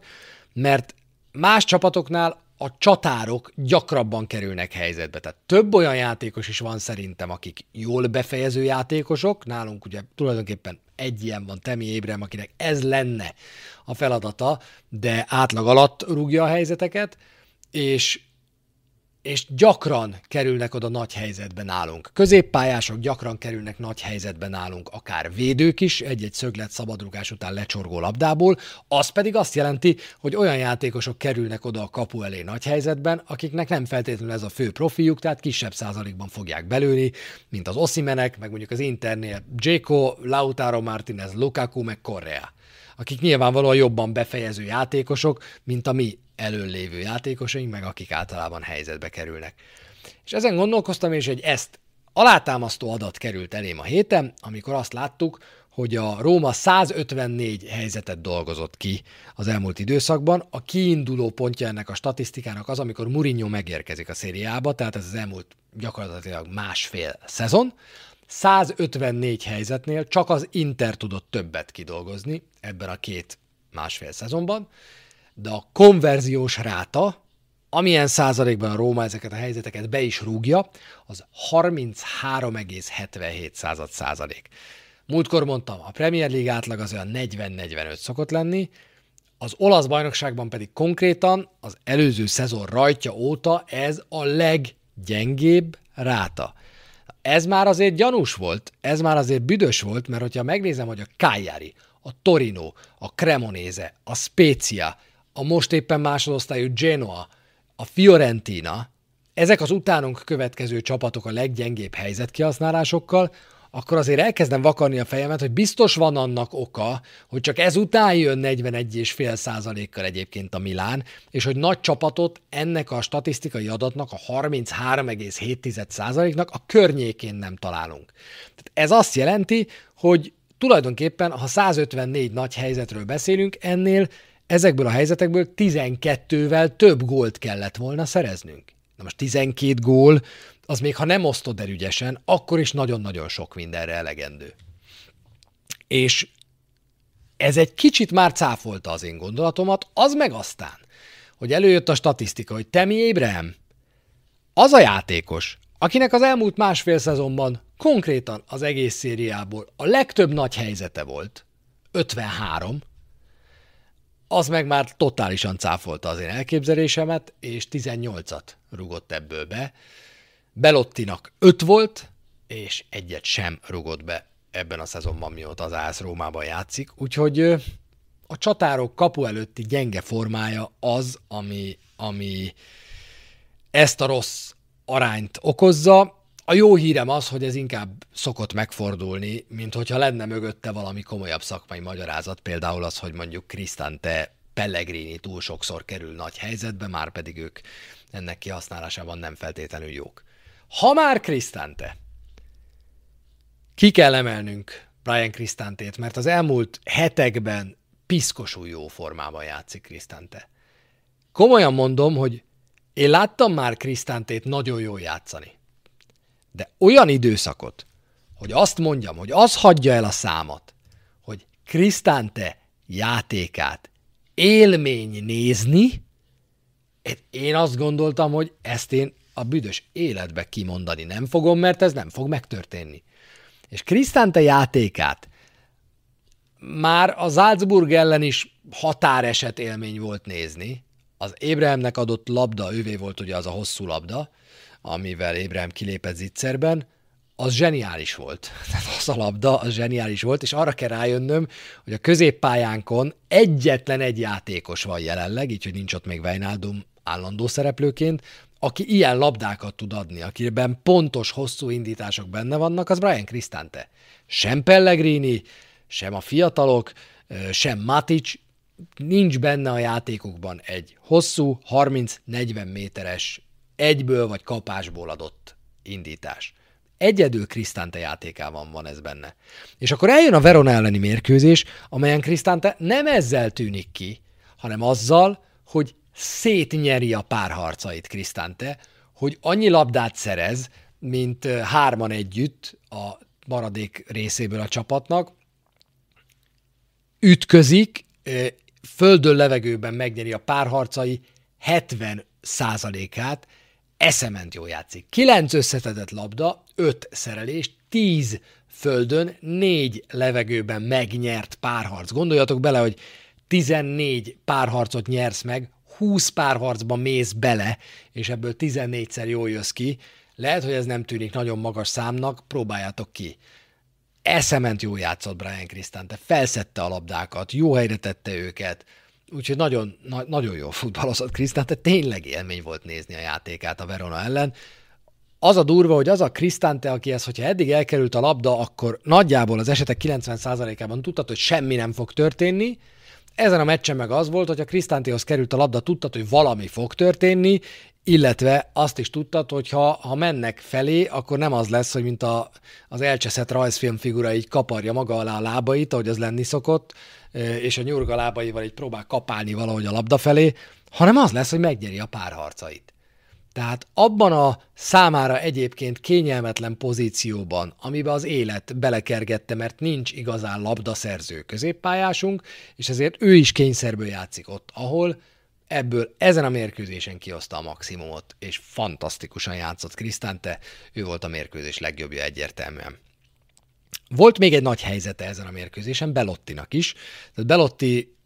mert más csapatoknál a csatárok gyakrabban kerülnek helyzetbe. Tehát több olyan játékos is van szerintem, akik jól befejező játékosok. Nálunk ugye tulajdonképpen egy ilyen van, Temi Ébrem, akinek ez lenne a feladata, de átlag alatt rúgja a helyzeteket, és és gyakran kerülnek oda nagy helyzetben nálunk. Középpályások gyakran kerülnek nagy helyzetben nálunk, akár védők is, egy-egy szöglet szabadrugás után lecsorgó labdából, az pedig azt jelenti, hogy olyan játékosok kerülnek oda a kapu elé nagy helyzetben, akiknek nem feltétlenül ez a fő profiuk, tehát kisebb százalékban fogják belőni, mint az Osimenek, meg mondjuk az Internél Jéko, Lautaro Martinez, Lukaku, meg Correa akik nyilvánvalóan jobban befejező játékosok, mint a mi előlévő játékosaink, meg akik általában helyzetbe kerülnek. És ezen gondolkoztam, és egy ezt alátámasztó adat került elém a héten, amikor azt láttuk, hogy a Róma 154 helyzetet dolgozott ki az elmúlt időszakban. A kiinduló pontja ennek a statisztikának az, amikor Mourinho megérkezik a szériába, tehát ez az elmúlt gyakorlatilag másfél szezon. 154 helyzetnél csak az Inter tudott többet kidolgozni ebben a két másfél szezonban, de a konverziós ráta, amilyen százalékban a Róma ezeket a helyzeteket be is rúgja, az 33,77 század százalék. Múltkor mondtam, a Premier League átlag az olyan 40-45 szokott lenni, az olasz bajnokságban pedig konkrétan az előző szezon rajtja óta ez a leggyengébb ráta. Ez már azért gyanús volt, ez már azért büdös volt, mert hogyha megnézem, hogy a Cagliari, a Torino, a Cremonese, a Spezia, a most éppen másodosztályú Genoa, a Fiorentina, ezek az utánunk következő csapatok a leggyengébb helyzetkihasználásokkal, akkor azért elkezdem vakarni a fejemet, hogy biztos van annak oka, hogy csak ezután jön 41,5 százalékkal egyébként a Milán, és hogy nagy csapatot ennek a statisztikai adatnak, a 33,7 százaléknak a környékén nem találunk. Tehát ez azt jelenti, hogy tulajdonképpen, ha 154 nagy helyzetről beszélünk, ennél ezekből a helyzetekből 12-vel több gólt kellett volna szereznünk. Na most 12 gól, az még ha nem osztod el ügyesen, akkor is nagyon-nagyon sok mindenre elegendő. És ez egy kicsit már cáfolta az én gondolatomat, az meg aztán, hogy előjött a statisztika, hogy Temi Abraham az a játékos, akinek az elmúlt másfél szezonban konkrétan az egész szériából a legtöbb nagy helyzete volt, 53, az meg már totálisan cáfolta az én elképzelésemet, és 18-at rugott ebből be. Belottinak 5 volt, és egyet sem rugott be ebben a szezonban, mióta az Ász Rómában játszik, úgyhogy a csatárok kapu előtti gyenge formája az, ami, ami ezt a rossz arányt okozza. A jó hírem az, hogy ez inkább szokott megfordulni, mint hogyha lenne mögötte valami komolyabb szakmai magyarázat, például az, hogy mondjuk Krisztante Pellegrini túl sokszor kerül nagy helyzetbe, már pedig ők ennek kihasználásában nem feltétlenül jók. Ha már Krisztante, ki kell emelnünk Brian Krisztántét, mert az elmúlt hetekben piszkosul jó formában játszik Krisztante. Komolyan mondom, hogy én láttam már Krisztántét nagyon jól játszani. De olyan időszakot, hogy azt mondjam, hogy az hagyja el a számat, hogy Krisztánte játékát élmény nézni, én azt gondoltam, hogy ezt én a büdös életbe kimondani nem fogom, mert ez nem fog megtörténni. És Krisztánte játékát már a Salzburg ellen is határeset élmény volt nézni. Az Ébrahimnek adott labda, ővé volt ugye az a hosszú labda, amivel Ébrahim kilépett zicserben, az zseniális volt. <laughs> az a labda, az zseniális volt, és arra kell rájönnöm, hogy a középpályánkon egyetlen egy játékos van jelenleg, így, hogy nincs ott még Wijnaldum állandó szereplőként, aki ilyen labdákat tud adni, akiben pontos, hosszú indítások benne vannak, az Brian Cristante. Sem Pellegrini, sem a fiatalok, sem Matic, nincs benne a játékokban egy hosszú, 30-40 méteres, egyből vagy kapásból adott indítás. Egyedül Krisztánte játékában van ez benne. És akkor eljön a Verona elleni mérkőzés, amelyen Krisztánte nem ezzel tűnik ki, hanem azzal, hogy szétnyeri a párharcait Krisztánte, hogy annyi labdát szerez, mint hárman együtt a maradék részéből a csapatnak, ütközik, földön, levegőben megnyeri a párharcai 70 százalékát, eszement jó játszik. 9 összetett labda, 5 szerelés, 10 földön, 4 levegőben megnyert párharc. Gondoljatok bele, hogy 14 párharcot nyersz meg, 20 párharcban mész bele, és ebből 14-szer jól jössz ki. Lehet, hogy ez nem tűnik nagyon magas számnak, próbáljátok ki. Eszement jó játszott Brian Cristante, felszette a labdákat, jó helyre tette őket, úgyhogy nagyon, na, nagyon jó futballozott Cristante, tényleg élmény volt nézni a játékát a Verona ellen. Az a durva, hogy az a Cristante, aki ez, hogyha eddig elkerült a labda, akkor nagyjából az esetek 90%-ában tudtad, hogy semmi nem fog történni, ezen a meccsen meg az volt, hogy a Krisztántihoz került a labda, tudtad, hogy valami fog történni, illetve azt is tudtad, hogy ha, ha mennek felé, akkor nem az lesz, hogy mint a, az elcseszett rajzfilm figura így kaparja maga alá a lábait, ahogy az lenni szokott, és a nyurga lábaival így próbál kapálni valahogy a labda felé, hanem az lesz, hogy megnyeri a párharcait. Tehát abban a számára egyébként kényelmetlen pozícióban, amiben az élet belekergette, mert nincs igazán labdaszerző középpályásunk, és ezért ő is kényszerből játszik ott, ahol ebből ezen a mérkőzésen kihozta a maximumot, és fantasztikusan játszott Krisztánte, ő volt a mérkőzés legjobbja egyértelműen. Volt még egy nagy helyzete ezen a mérkőzésen, Belottinak is. Tehát Belotti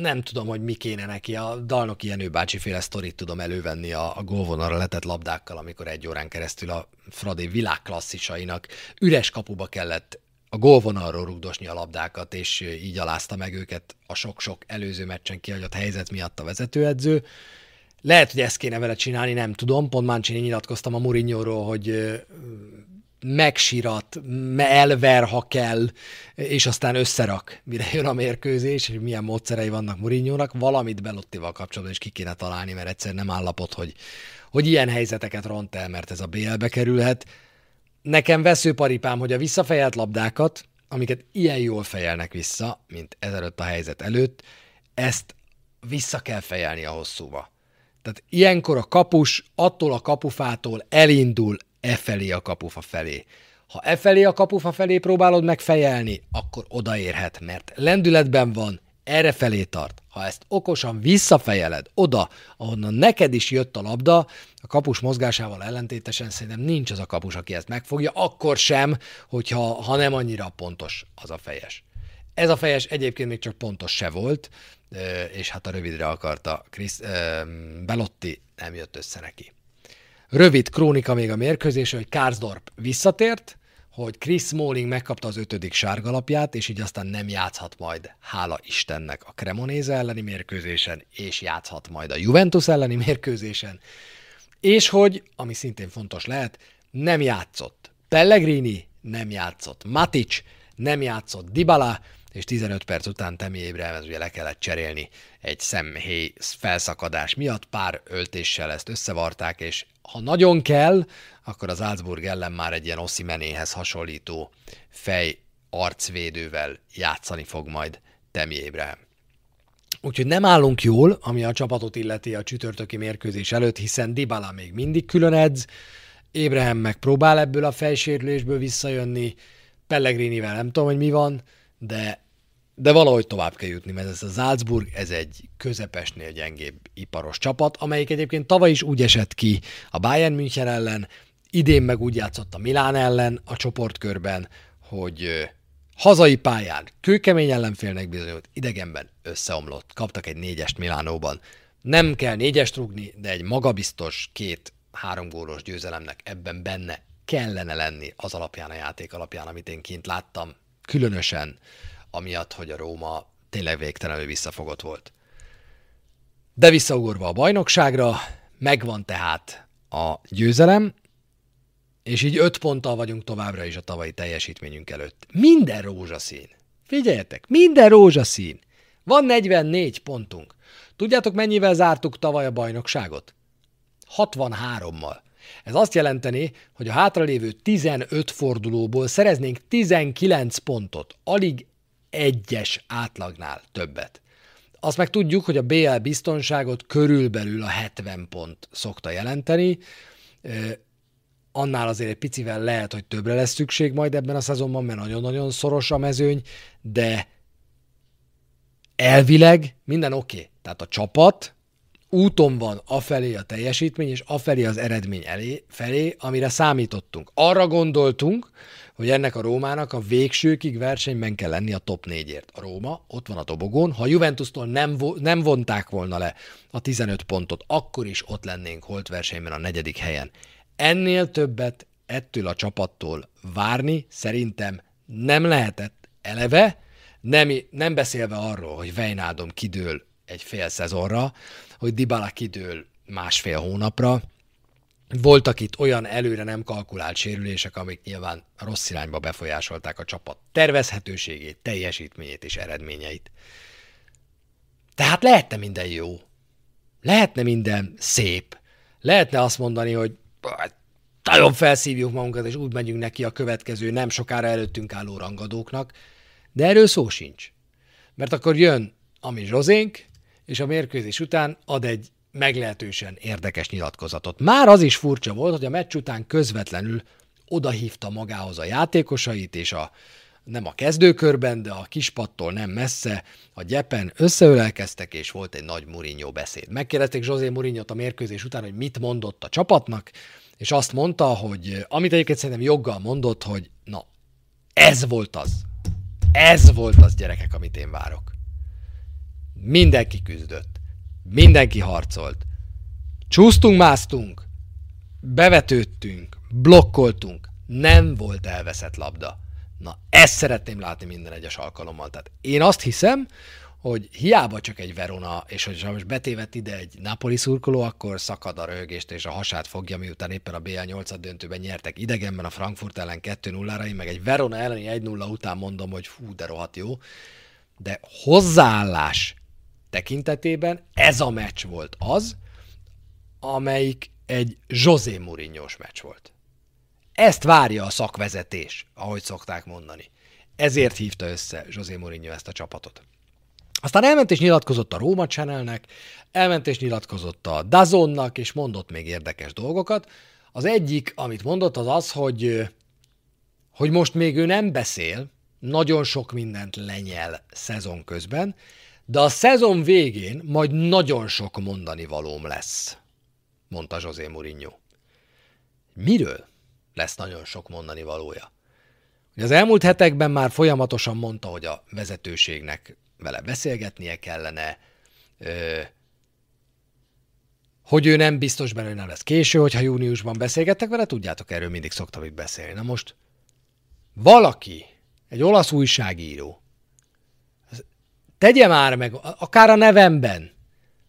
nem tudom, hogy mi kéne neki. A Dalnoki Jenő bácsi féle sztorit tudom elővenni a, a gólvonalra letett labdákkal, amikor egy órán keresztül a Fradi világklasszisainak üres kapuba kellett a gólvonalról rugdosni a labdákat, és így alázta meg őket a sok-sok előző meccsen kihagyott helyzet miatt a vezetőedző. Lehet, hogy ezt kéne vele csinálni, nem tudom. Pont Mancini nyilatkoztam a Mourinho-ról, hogy megsirat, elver, ha kell, és aztán összerak, mire jön a mérkőzés, és milyen módszerei vannak Murinyónak, valamit Belottival kapcsolatban is ki kéne találni, mert egyszer nem állapot, hogy, hogy ilyen helyzeteket ront el, mert ez a BL-be kerülhet. Nekem veszőparipám, hogy a visszafejelt labdákat, amiket ilyen jól fejelnek vissza, mint ezelőtt a helyzet előtt, ezt vissza kell fejelni a hosszúba. Tehát ilyenkor a kapus attól a kapufától elindul e felé a kapufa felé. Ha e felé a kapufa felé próbálod megfejelni, akkor odaérhet, mert lendületben van, erre felé tart. Ha ezt okosan visszafejeled oda, ahonnan neked is jött a labda, a kapus mozgásával ellentétesen szerintem nincs az a kapus, aki ezt megfogja, akkor sem, hogyha ha nem annyira pontos az a fejes. Ez a fejes egyébként még csak pontos se volt, és hát a rövidre akarta Chris, Belotti, nem jött össze neki. Rövid krónika még a mérkőzés, hogy Karsdorp visszatért, hogy Chris Smalling megkapta az ötödik sárgalapját, és így aztán nem játszhat majd, hála Istennek, a Cremonéze elleni mérkőzésen, és játszhat majd a Juventus elleni mérkőzésen. És hogy, ami szintén fontos lehet, nem játszott. Pellegrini nem játszott. Matic nem játszott. Dybala, és 15 perc után Temi Ébrahimhez ugye le kellett cserélni egy szemhéj felszakadás miatt, pár öltéssel ezt összevarták, és ha nagyon kell, akkor az Salzburg ellen már egy ilyen Ossimenéhez hasonlító fej arcvédővel játszani fog majd Temi Ébrahim. Úgyhogy nem állunk jól, ami a csapatot illeti a csütörtöki mérkőzés előtt, hiszen Dybala még mindig külön edz, Ébrahim meg próbál ebből a fejsérülésből visszajönni, Pellegrinivel nem tudom, hogy mi van, de, de valahogy tovább kell jutni, mert ez a Salzburg, ez egy közepesnél gyengébb iparos csapat, amelyik egyébként tavaly is úgy esett ki a Bayern München ellen, idén meg úgy játszott a Milán ellen a csoportkörben, hogy hazai pályán kőkemény ellenfélnek bizonyult, idegenben összeomlott. Kaptak egy négyest Milánóban. Nem kell négyest rúgni, de egy magabiztos két három gólos győzelemnek ebben benne kellene lenni az alapján, a játék alapján, amit én kint láttam, különösen amiatt, hogy a Róma tényleg végtelenül visszafogott volt. De visszaugorva a bajnokságra, megvan tehát a győzelem, és így öt ponttal vagyunk továbbra is a tavalyi teljesítményünk előtt. Minden rózsaszín. Figyeljetek, minden rózsaszín. Van 44 pontunk. Tudjátok, mennyivel zártuk tavaly a bajnokságot? 63-mal. Ez azt jelenteni, hogy a hátralévő 15 fordulóból szereznénk 19 pontot, alig egyes átlagnál többet. Azt meg tudjuk, hogy a BL biztonságot körülbelül a 70 pont szokta jelenteni, annál azért egy picivel lehet, hogy többre lesz szükség majd ebben a szezonban, mert nagyon-nagyon szoros a mezőny, de elvileg minden oké. Okay. Tehát a csapat úton van afelé a teljesítmény, és afelé az eredmény elé, felé, amire számítottunk. Arra gondoltunk, hogy ennek a Rómának a végsőkig versenyben kell lenni a top négyért. A Róma ott van a tobogón, ha Juventustól nem, vo- nem vonták volna le a 15 pontot, akkor is ott lennénk holt versenyben a negyedik helyen. Ennél többet ettől a csapattól várni szerintem nem lehetett eleve, nem, nem beszélve arról, hogy Vejnádom kidől egy fél szezonra, hogy Dybala kidől másfél hónapra. Voltak itt olyan előre nem kalkulált sérülések, amik nyilván rossz irányba befolyásolták a csapat tervezhetőségét, teljesítményét és eredményeit. Tehát lehetne minden jó. Lehetne minden szép. Lehetne azt mondani, hogy nagyon felszívjuk magunkat, és úgy megyünk neki a következő nem sokára előttünk álló rangadóknak, de erről szó sincs. Mert akkor jön ami Zsozénk, és a mérkőzés után ad egy meglehetősen érdekes nyilatkozatot. Már az is furcsa volt, hogy a meccs után közvetlenül odahívta magához a játékosait, és a, nem a kezdőkörben, de a kispattól nem messze, a gyepen összeölelkeztek, és volt egy nagy Mourinho beszéd. Megkérdezték José mourinho a mérkőzés után, hogy mit mondott a csapatnak, és azt mondta, hogy amit egyébként szerintem joggal mondott, hogy na, ez volt az. Ez volt az, gyerekek, amit én várok. Mindenki küzdött. Mindenki harcolt. Csúsztunk, másztunk. Bevetődtünk. Blokkoltunk. Nem volt elveszett labda. Na, ezt szeretném látni minden egyes alkalommal. Tehát én azt hiszem, hogy hiába csak egy Verona, és hogy most betévet ide egy Napoli szurkoló, akkor szakad a röhögést, és a hasát fogja, miután éppen a BL 8 döntőben nyertek idegenben a Frankfurt ellen 2-0-ra, én meg egy Verona elleni 1-0 után mondom, hogy fú, de rohadt jó. De hozzáállás tekintetében ez a meccs volt az, amelyik egy José mourinho meccs volt. Ezt várja a szakvezetés, ahogy szokták mondani. Ezért hívta össze José Mourinho ezt a csapatot. Aztán elment és nyilatkozott a Róma Channelnek, elment és nyilatkozott a Dazonnak, és mondott még érdekes dolgokat. Az egyik, amit mondott, az az, hogy, hogy most még ő nem beszél, nagyon sok mindent lenyel szezon közben, de a szezon végén majd nagyon sok mondani valóm lesz, mondta José Mourinho. Miről lesz nagyon sok mondani valója? Az elmúlt hetekben már folyamatosan mondta, hogy a vezetőségnek vele beszélgetnie kellene, hogy ő nem biztos benne, hogy nem lesz késő, hogyha júniusban beszélgettek vele, tudjátok, erről mindig szoktam itt beszélni. Na most valaki, egy olasz újságíró tegye már meg, akár a nevemben,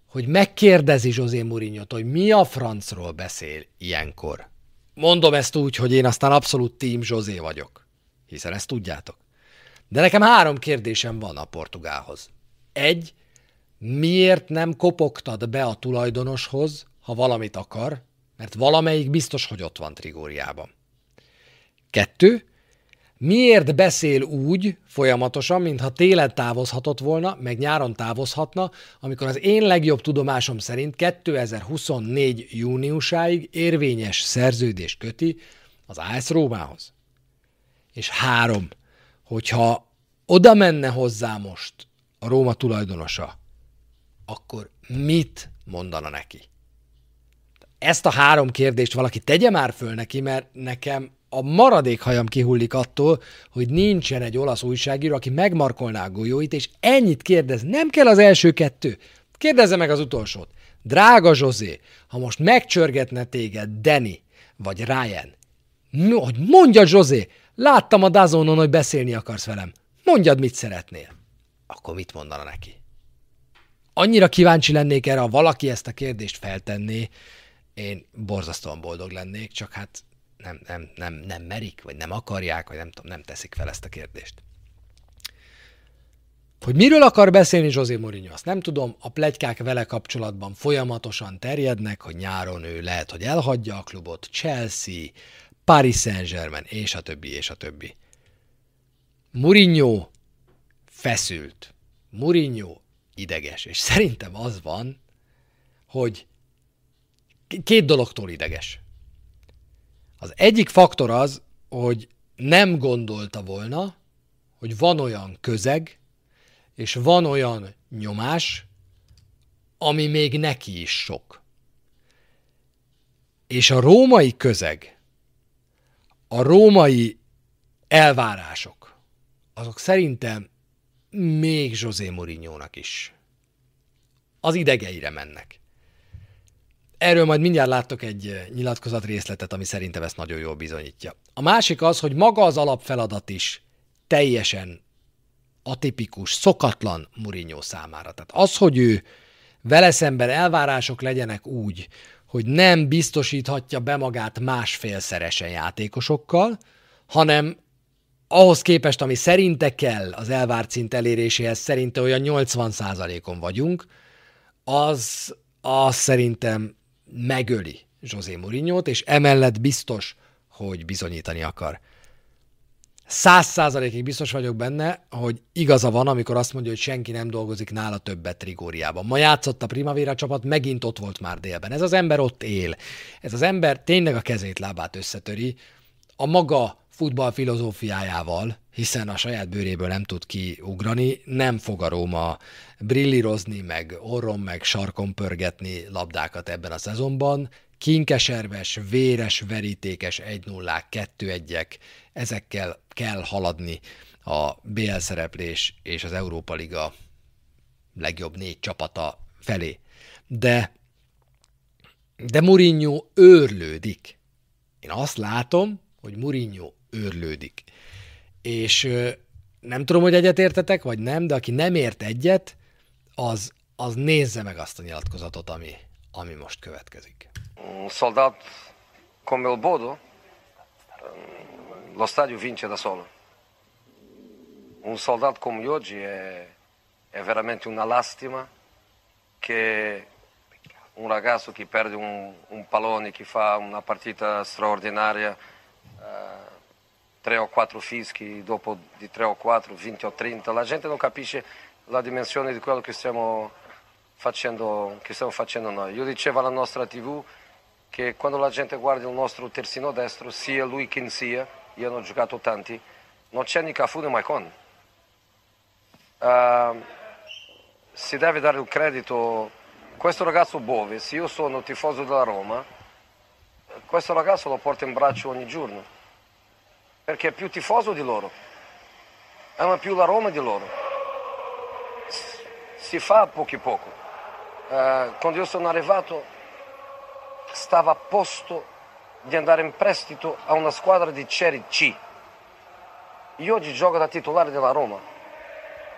hogy megkérdezi José mourinho hogy mi a francról beszél ilyenkor. Mondom ezt úgy, hogy én aztán abszolút team José vagyok, hiszen ezt tudjátok. De nekem három kérdésem van a portugálhoz. Egy, miért nem kopogtad be a tulajdonoshoz, ha valamit akar, mert valamelyik biztos, hogy ott van Trigóriában. Kettő, miért beszél úgy folyamatosan, mintha télen távozhatott volna, meg nyáron távozhatna, amikor az én legjobb tudomásom szerint 2024 júniusáig érvényes szerződést köti az AS Rómához. És három, hogyha oda menne hozzá most a Róma tulajdonosa, akkor mit mondana neki? Ezt a három kérdést valaki tegye már föl neki, mert nekem a maradék hajam kihullik attól, hogy nincsen egy olasz újságíró, aki megmarkolná a golyóit, és ennyit kérdez. Nem kell az első kettő. Kérdezze meg az utolsót. Drága Zsozé, ha most megcsörgetne téged Danny vagy Ryan, hogy mondja Zsozé, láttam a Dazonon, hogy beszélni akarsz velem. Mondjad, mit szeretnél. Akkor mit mondana neki? Annyira kíváncsi lennék erre, ha valaki ezt a kérdést feltenné, én borzasztóan boldog lennék, csak hát nem, nem, nem, nem merik, vagy nem akarják, vagy nem tudom, nem teszik fel ezt a kérdést. Hogy miről akar beszélni José Mourinho, azt nem tudom, a plegykák vele kapcsolatban folyamatosan terjednek, hogy nyáron ő lehet, hogy elhagyja a klubot, Chelsea, Paris Saint-Germain, és a többi, és a többi. Mourinho feszült. Mourinho ideges. És szerintem az van, hogy két dologtól ideges. Az egyik faktor az, hogy nem gondolta volna, hogy van olyan közeg, és van olyan nyomás, ami még neki is sok. És a római közeg, a római elvárások, azok szerintem még José mourinho is az idegeire mennek. Erről majd mindjárt láttok egy nyilatkozat részletet, ami szerintem ezt nagyon jól bizonyítja. A másik az, hogy maga az alapfeladat is teljesen atipikus, szokatlan Mourinho számára. Tehát az, hogy ő vele szemben elvárások legyenek úgy, hogy nem biztosíthatja be magát másfélszeresen játékosokkal, hanem ahhoz képest, ami szerinte kell az elvárt szint eléréséhez, szerinte olyan 80%-on vagyunk, az, az szerintem megöli José mourinho és emellett biztos, hogy bizonyítani akar. Száz százalékig biztos vagyok benne, hogy igaza van, amikor azt mondja, hogy senki nem dolgozik nála többet Trigóriában. Ma játszott a Primavera csapat, megint ott volt már délben. Ez az ember ott él. Ez az ember tényleg a kezét, lábát összetöri. A maga futball filozófiájával, hiszen a saját bőréből nem tud kiugrani, nem fog a Róma brillírozni, meg orron, meg sarkon pörgetni labdákat ebben a szezonban. Kinkeserves, véres, verítékes 1 0 2 1 ezekkel kell haladni a BL szereplés és az Európa Liga legjobb négy csapata felé. De, de Mourinho őrlődik. Én azt látom, hogy Mourinho őrlődik. És nem tudom, hogy egyetértetek, vagy nem, de aki nem ért egyet, az, az nézze meg azt a nyilatkozatot, ami, ami most következik. Un soldato come il Bodo, lo stadio vince da solo. Un soldato come oggi è, è veramente una lastima che un ragazzo che perde un, un pallone, che fa una partita straordinaria, eh, tre o quattro fischi dopo di tre o quattro, 20 o 30, la gente non capisce la dimensione di quello che stiamo facendo, che stiamo facendo noi. Io dicevo alla nostra TV che quando la gente guarda il nostro terzino destro, sia lui che sia, io ho giocato tanti, non c'è né Cafu né Maicon. Uh, si deve dare il credito questo ragazzo Bove, se io sono tifoso della Roma, questo ragazzo lo porto in braccio ogni giorno perché è più tifoso di loro, ama più la Roma di loro. Si fa poco poco. Uh, quando io sono arrivato stava a posto di andare in prestito a una squadra di Serie C. Io oggi gioco da titolare della Roma.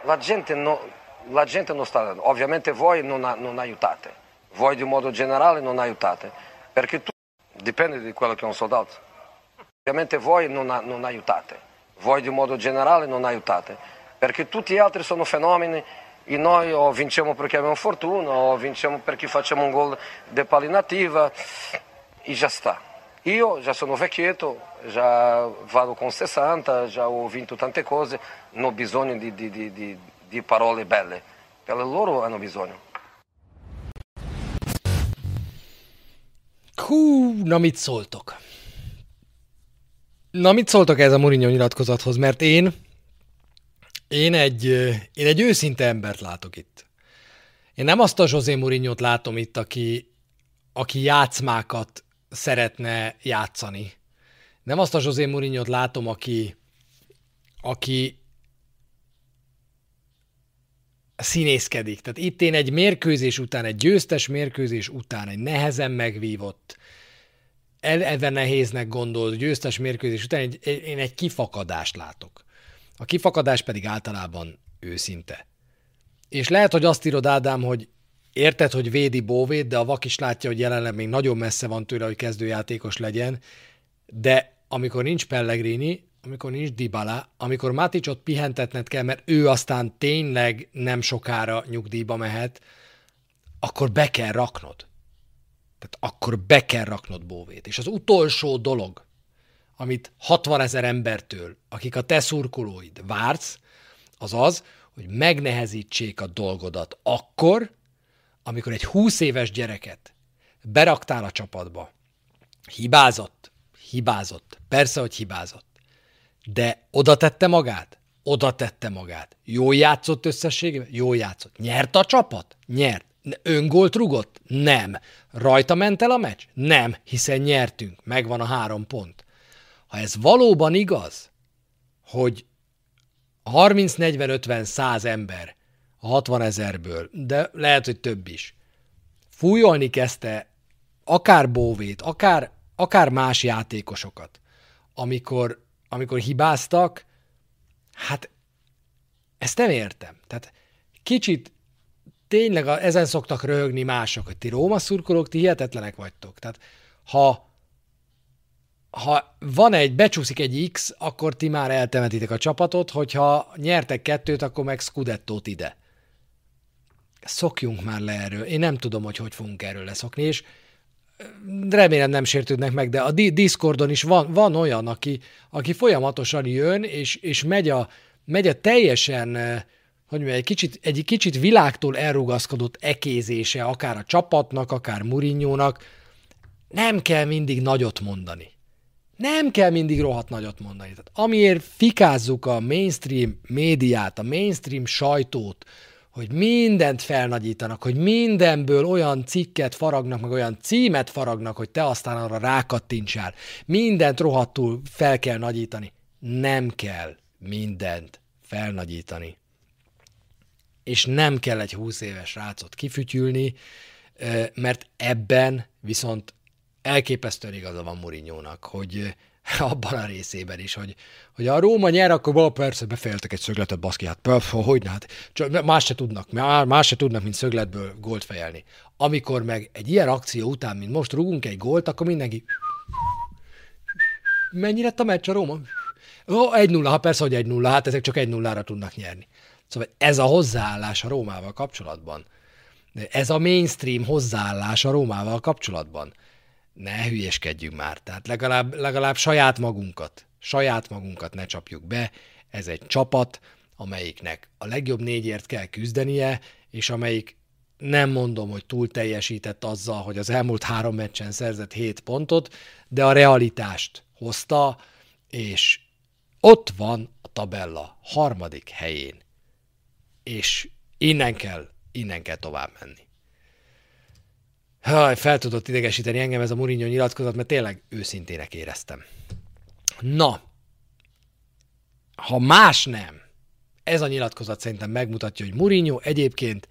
La gente no, la gente non sta ovviamente voi non, non aiutate voi di modo generale non aiutate perché tu dipende di quello che è un soldato ovviamente voi non, non aiutate voi di modo generale non aiutate perché tutti gli altri sono fenomeni e noi o vinciamo perché abbiamo fortuna o vinciamo perché facciamo un gol di palinativa e già sta. Io già sono vecchietto, già vado con 60, già ho vinto tante cose, non ho bisogno di, di, di, di parole belle, per loro hanno bisogno. Hú, na mit szóltok? Na mit szóltok ez a Mourinho nyilatkozathoz, mert én Én egy, én egy őszinte embert látok itt. Én nem azt a José mourinho látom itt, aki, aki játszmákat szeretne játszani. Nem azt a José mourinho látom, aki, aki színészkedik. Tehát itt én egy mérkőzés után, egy győztes mérkőzés után, egy nehezen megvívott, eleve nehéznek gondolt győztes mérkőzés után egy, én egy kifakadást látok. A kifakadás pedig általában őszinte. És lehet, hogy azt írod, Ádám, hogy érted, hogy védi Bóvét, de a vak is látja, hogy jelenleg még nagyon messze van tőle, hogy kezdőjátékos legyen, de amikor nincs Pellegrini, amikor nincs Dybala, amikor Maticot pihentetned kell, mert ő aztán tényleg nem sokára nyugdíjba mehet, akkor be kell raknod. Tehát akkor be kell raknod Bóvét. És az utolsó dolog, amit 60 ezer embertől, akik a te szurkolóid vársz, az az, hogy megnehezítsék a dolgodat akkor, amikor egy 20 éves gyereket beraktál a csapatba. Hibázott, hibázott, persze, hogy hibázott, de oda tette magát, oda tette magát. Jó játszott összességében? Jó játszott. Nyert a csapat? Nyert. Öngolt rugott? Nem. Rajta ment el a meccs? Nem, hiszen nyertünk. Megvan a három pont. Ha ez valóban igaz, hogy 30, 40, 50, 100 ember a 60 ezerből, de lehet, hogy több is, fújolni kezdte akár Bóvét, akár, akár más játékosokat, amikor, amikor hibáztak, hát ezt nem értem. Tehát kicsit tényleg ezen szoktak röhögni mások, hogy ti Róma szurkolók, ti hihetetlenek vagytok. Tehát ha ha van egy, becsúszik egy X, akkor ti már eltemetitek a csapatot, hogyha nyertek kettőt, akkor meg Scudettót ide. Szokjunk már le erről. Én nem tudom, hogy hogy fogunk erről leszokni, és remélem nem sértődnek meg, de a Discordon is van, van olyan, aki, aki folyamatosan jön, és, és megy, a, megy a teljesen, hogy egy kicsit, egy kicsit világtól elrugaszkodott ekézése, akár a csapatnak, akár Murinyónak. Nem kell mindig nagyot mondani. Nem kell mindig rohadt nagyot mondani. Tehát amiért fikázzuk a mainstream médiát, a mainstream sajtót, hogy mindent felnagyítanak, hogy mindenből olyan cikket faragnak, meg olyan címet faragnak, hogy te aztán arra rákattintsál. Mindent rohadtul fel kell nagyítani. Nem kell mindent felnagyítani. És nem kell egy 20 éves rácot kifütyülni, mert ebben viszont elképesztően igaza van Murinyónak, hogy <laughs> abban a részében is, hogy, hogy a Róma nyer, akkor bal, persze befejeltek egy szögletet, baszki, hát pöf, hogy hát, csak más se tudnak, más se tudnak, mint szögletből gólt fejelni. Amikor meg egy ilyen akció után, mint most rúgunk egy gólt, akkor mindenki mennyi lett a meccs a Róma? Ó, 1-0, ha persze, hogy 1-0, hát ezek csak 1-0-ra tudnak nyerni. Szóval ez a hozzáállás a Rómával kapcsolatban. Ez a mainstream hozzáállás a Rómával kapcsolatban. Ne hülyeskedjünk már, tehát legalább, legalább saját magunkat, saját magunkat ne csapjuk be, ez egy csapat, amelyiknek a legjobb négyért kell küzdenie, és amelyik nem mondom, hogy túl teljesített azzal, hogy az elmúlt három meccsen szerzett 7 pontot, de a realitást hozta, és ott van a tabella harmadik helyén, és innen kell, innen kell tovább menni. Haj, fel tudott idegesíteni engem ez a Mourinho nyilatkozat, mert tényleg őszintének éreztem. Na, ha más nem, ez a nyilatkozat szerintem megmutatja, hogy Mourinho egyébként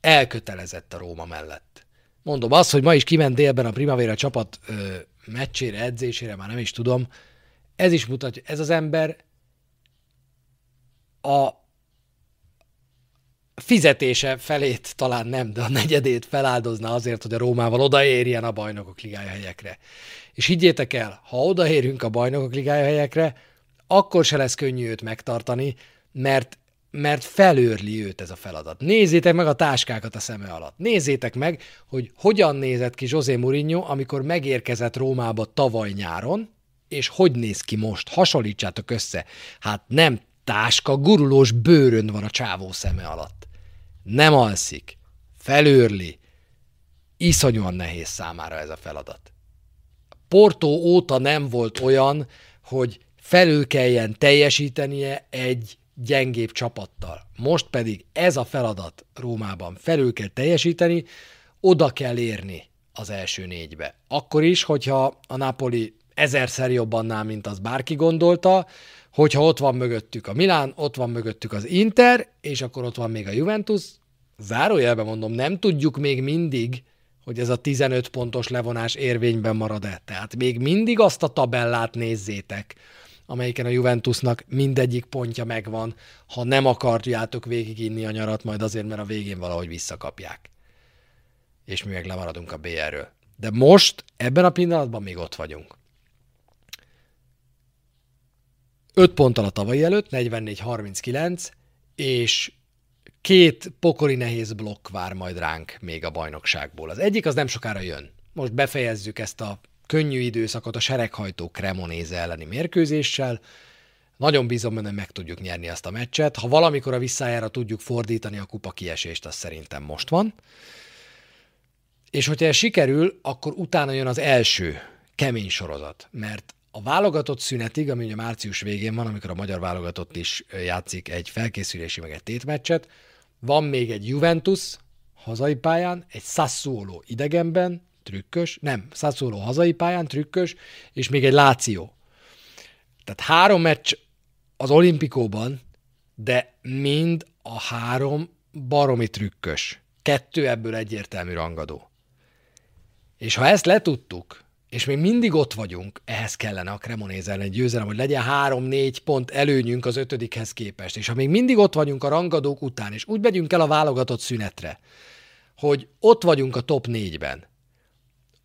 elkötelezett a Róma mellett. Mondom azt, hogy ma is kiment délben a Primavera csapat ö, meccsére, edzésére, már nem is tudom. Ez is mutatja, ez az ember a fizetése felét talán nem, de a negyedét feláldozna azért, hogy a Rómával odaérjen a bajnokok ligája helyekre. És higgyétek el, ha odaérünk a bajnokok ligája helyekre, akkor se lesz könnyű őt megtartani, mert mert felőrli őt ez a feladat. Nézzétek meg a táskákat a szeme alatt. Nézzétek meg, hogy hogyan nézett ki José Mourinho, amikor megérkezett Rómába tavaly nyáron, és hogy néz ki most. Hasonlítsátok össze. Hát nem táska, gurulós bőrön van a csávó szeme alatt. Nem alszik. Felőrli. Iszonyúan nehéz számára ez a feladat. Portó óta nem volt olyan, hogy felül kelljen teljesítenie egy gyengébb csapattal. Most pedig ez a feladat Rómában felül kell teljesíteni, oda kell érni az első négybe. Akkor is, hogyha a Napoli ezerszer jobb annál, mint az bárki gondolta, hogyha ott van mögöttük a Milán, ott van mögöttük az Inter, és akkor ott van még a Juventus, zárójelben mondom, nem tudjuk még mindig, hogy ez a 15 pontos levonás érvényben marad-e. Tehát még mindig azt a tabellát nézzétek, amelyiken a Juventusnak mindegyik pontja megvan, ha nem akarjátok inni a nyarat, majd azért, mert a végén valahogy visszakapják. És mi meg lemaradunk a BR-ről. De most, ebben a pillanatban még ott vagyunk. 5 ponttal a tavalyi előtt, 44-39, és két pokoli nehéz blokk vár majd ránk még a bajnokságból. Az egyik az nem sokára jön. Most befejezzük ezt a könnyű időszakot a sereghajtó Cremonéze elleni mérkőzéssel. Nagyon bízom benne, meg tudjuk nyerni ezt a meccset. Ha valamikor a visszájára tudjuk fordítani a kupa kiesést, az szerintem most van. És hogyha ez sikerül, akkor utána jön az első kemény sorozat, mert a válogatott szünetig, ami ugye március végén van, amikor a magyar válogatott is játszik egy felkészülési meg egy tétmeccset, van még egy Juventus hazai pályán, egy Sassuolo idegenben, trükkös, nem, Sassuolo hazai pályán, trükkös, és még egy Láció. Tehát három meccs az olimpikóban, de mind a három baromi trükkös. Kettő ebből egyértelmű rangadó. És ha ezt letudtuk, és még mindig ott vagyunk, ehhez kellene a Cremonéz ellen győzelem, hogy legyen három-négy pont előnyünk az ötödikhez képest. És ha még mindig ott vagyunk a rangadók után, és úgy megyünk el a válogatott szünetre, hogy ott vagyunk a top négyben,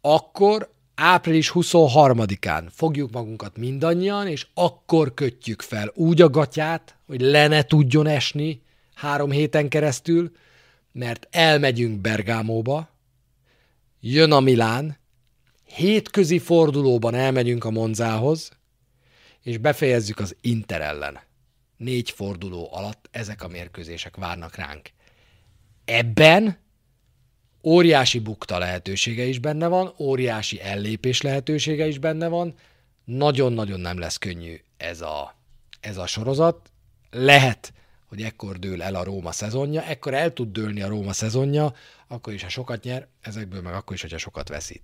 akkor április 23-án fogjuk magunkat mindannyian, és akkor kötjük fel úgy a gatyát, hogy le ne tudjon esni három héten keresztül, mert elmegyünk Bergámóba, jön a Milán, hétközi fordulóban elmegyünk a Monzához, és befejezzük az Inter ellen. Négy forduló alatt ezek a mérkőzések várnak ránk. Ebben óriási bukta lehetősége is benne van, óriási ellépés lehetősége is benne van, nagyon-nagyon nem lesz könnyű ez a, ez a sorozat. Lehet, hogy ekkor dől el a Róma szezonja, ekkor el tud dőlni a Róma szezonja, akkor is, ha sokat nyer, ezekből meg akkor is, hogyha sokat veszít.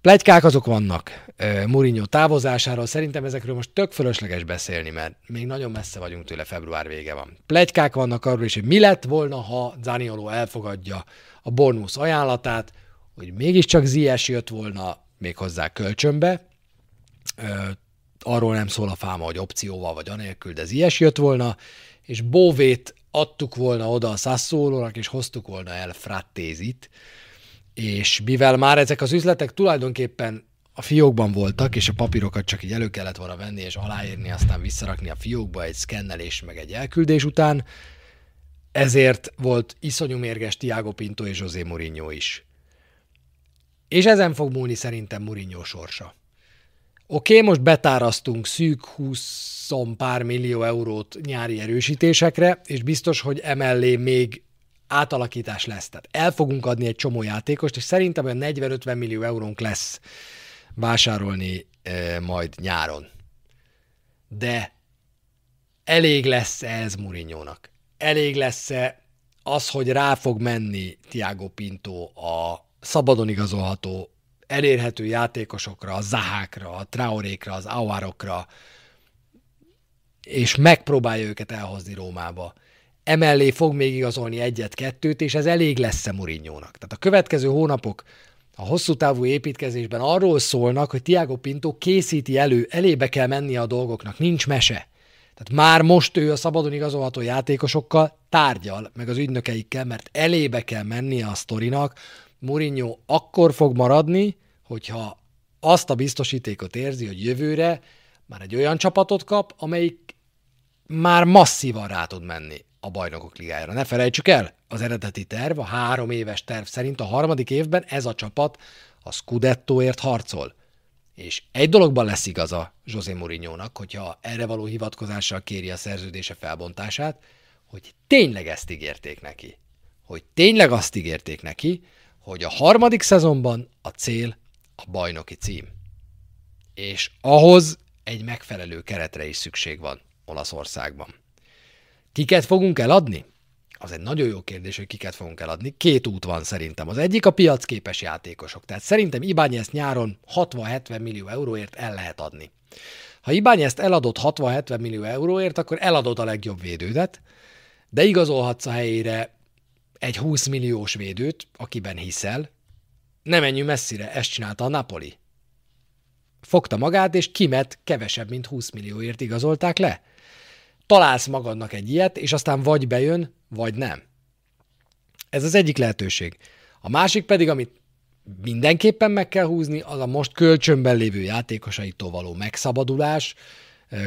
Plegykák azok vannak Mourinho távozásáról, szerintem ezekről most tök fölösleges beszélni, mert még nagyon messze vagyunk tőle, február vége van. Plegykák vannak arról is, hogy mi lett volna, ha Zanioló elfogadja a Bornusz ajánlatát, hogy mégiscsak Zies jött volna még hozzá kölcsönbe, arról nem szól a fáma, hogy opcióval vagy anélkül, de Zies jött volna, és Bóvét adtuk volna oda a Sassuolónak, és hoztuk volna el Frattézit, és mivel már ezek az üzletek tulajdonképpen a fiókban voltak, és a papírokat csak így elő kellett volna venni, és aláírni, aztán visszarakni a fiókba egy szkennelés, meg egy elküldés után, ezért volt iszonyú mérges Tiago Pinto és José Mourinho is. És ezen fog múlni szerintem Mourinho sorsa. Oké, okay, most betárasztunk szűk 20 pár millió eurót nyári erősítésekre, és biztos, hogy emellé még átalakítás lesz. Tehát el fogunk adni egy csomó játékost, és szerintem olyan 40-50 millió eurónk lesz vásárolni e, majd nyáron. De elég lesz ez Murinyónak? Elég lesz-e az, hogy rá fog menni Tiago Pinto a szabadon igazolható, elérhető játékosokra, a Zahákra, a Traorékra, az Auárokra, és megpróbálja őket elhozni Rómába emellé fog még igazolni egyet-kettőt, és ez elég lesz-e Murinyónak. Tehát a következő hónapok a hosszú távú építkezésben arról szólnak, hogy Tiago Pinto készíti elő, elébe kell menni a dolgoknak, nincs mese. Tehát már most ő a szabadon igazolható játékosokkal tárgyal, meg az ügynökeikkel, mert elébe kell mennie a sztorinak. Mourinho akkor fog maradni, hogyha azt a biztosítékot érzi, hogy jövőre már egy olyan csapatot kap, amelyik már masszívan rá tud menni a bajnokok ligájára. Ne felejtsük el, az eredeti terv, a három éves terv szerint a harmadik évben ez a csapat a Scudettoért harcol. És egy dologban lesz igaza José Mourinho-nak, hogyha erre való hivatkozással kéri a szerződése felbontását, hogy tényleg ezt ígérték neki. Hogy tényleg azt ígérték neki, hogy a harmadik szezonban a cél a bajnoki cím. És ahhoz egy megfelelő keretre is szükség van Olaszországban. Kiket fogunk eladni? Az egy nagyon jó kérdés, hogy kiket fogunk eladni. Két út van szerintem. Az egyik a piacképes játékosok. Tehát szerintem Ibányez nyáron 60-70 millió euróért el lehet adni. Ha Ibányezt eladott 60-70 millió euróért, akkor eladod a legjobb védődet, de igazolhatsz a helyére egy 20 milliós védőt, akiben hiszel. Nem menjünk messzire, ezt csinálta a Napoli. Fogta magát, és kimet kevesebb, mint 20 millióért igazolták le találsz magadnak egy ilyet, és aztán vagy bejön, vagy nem. Ez az egyik lehetőség. A másik pedig, amit mindenképpen meg kell húzni, az a most kölcsönben lévő játékosaitól való megszabadulás.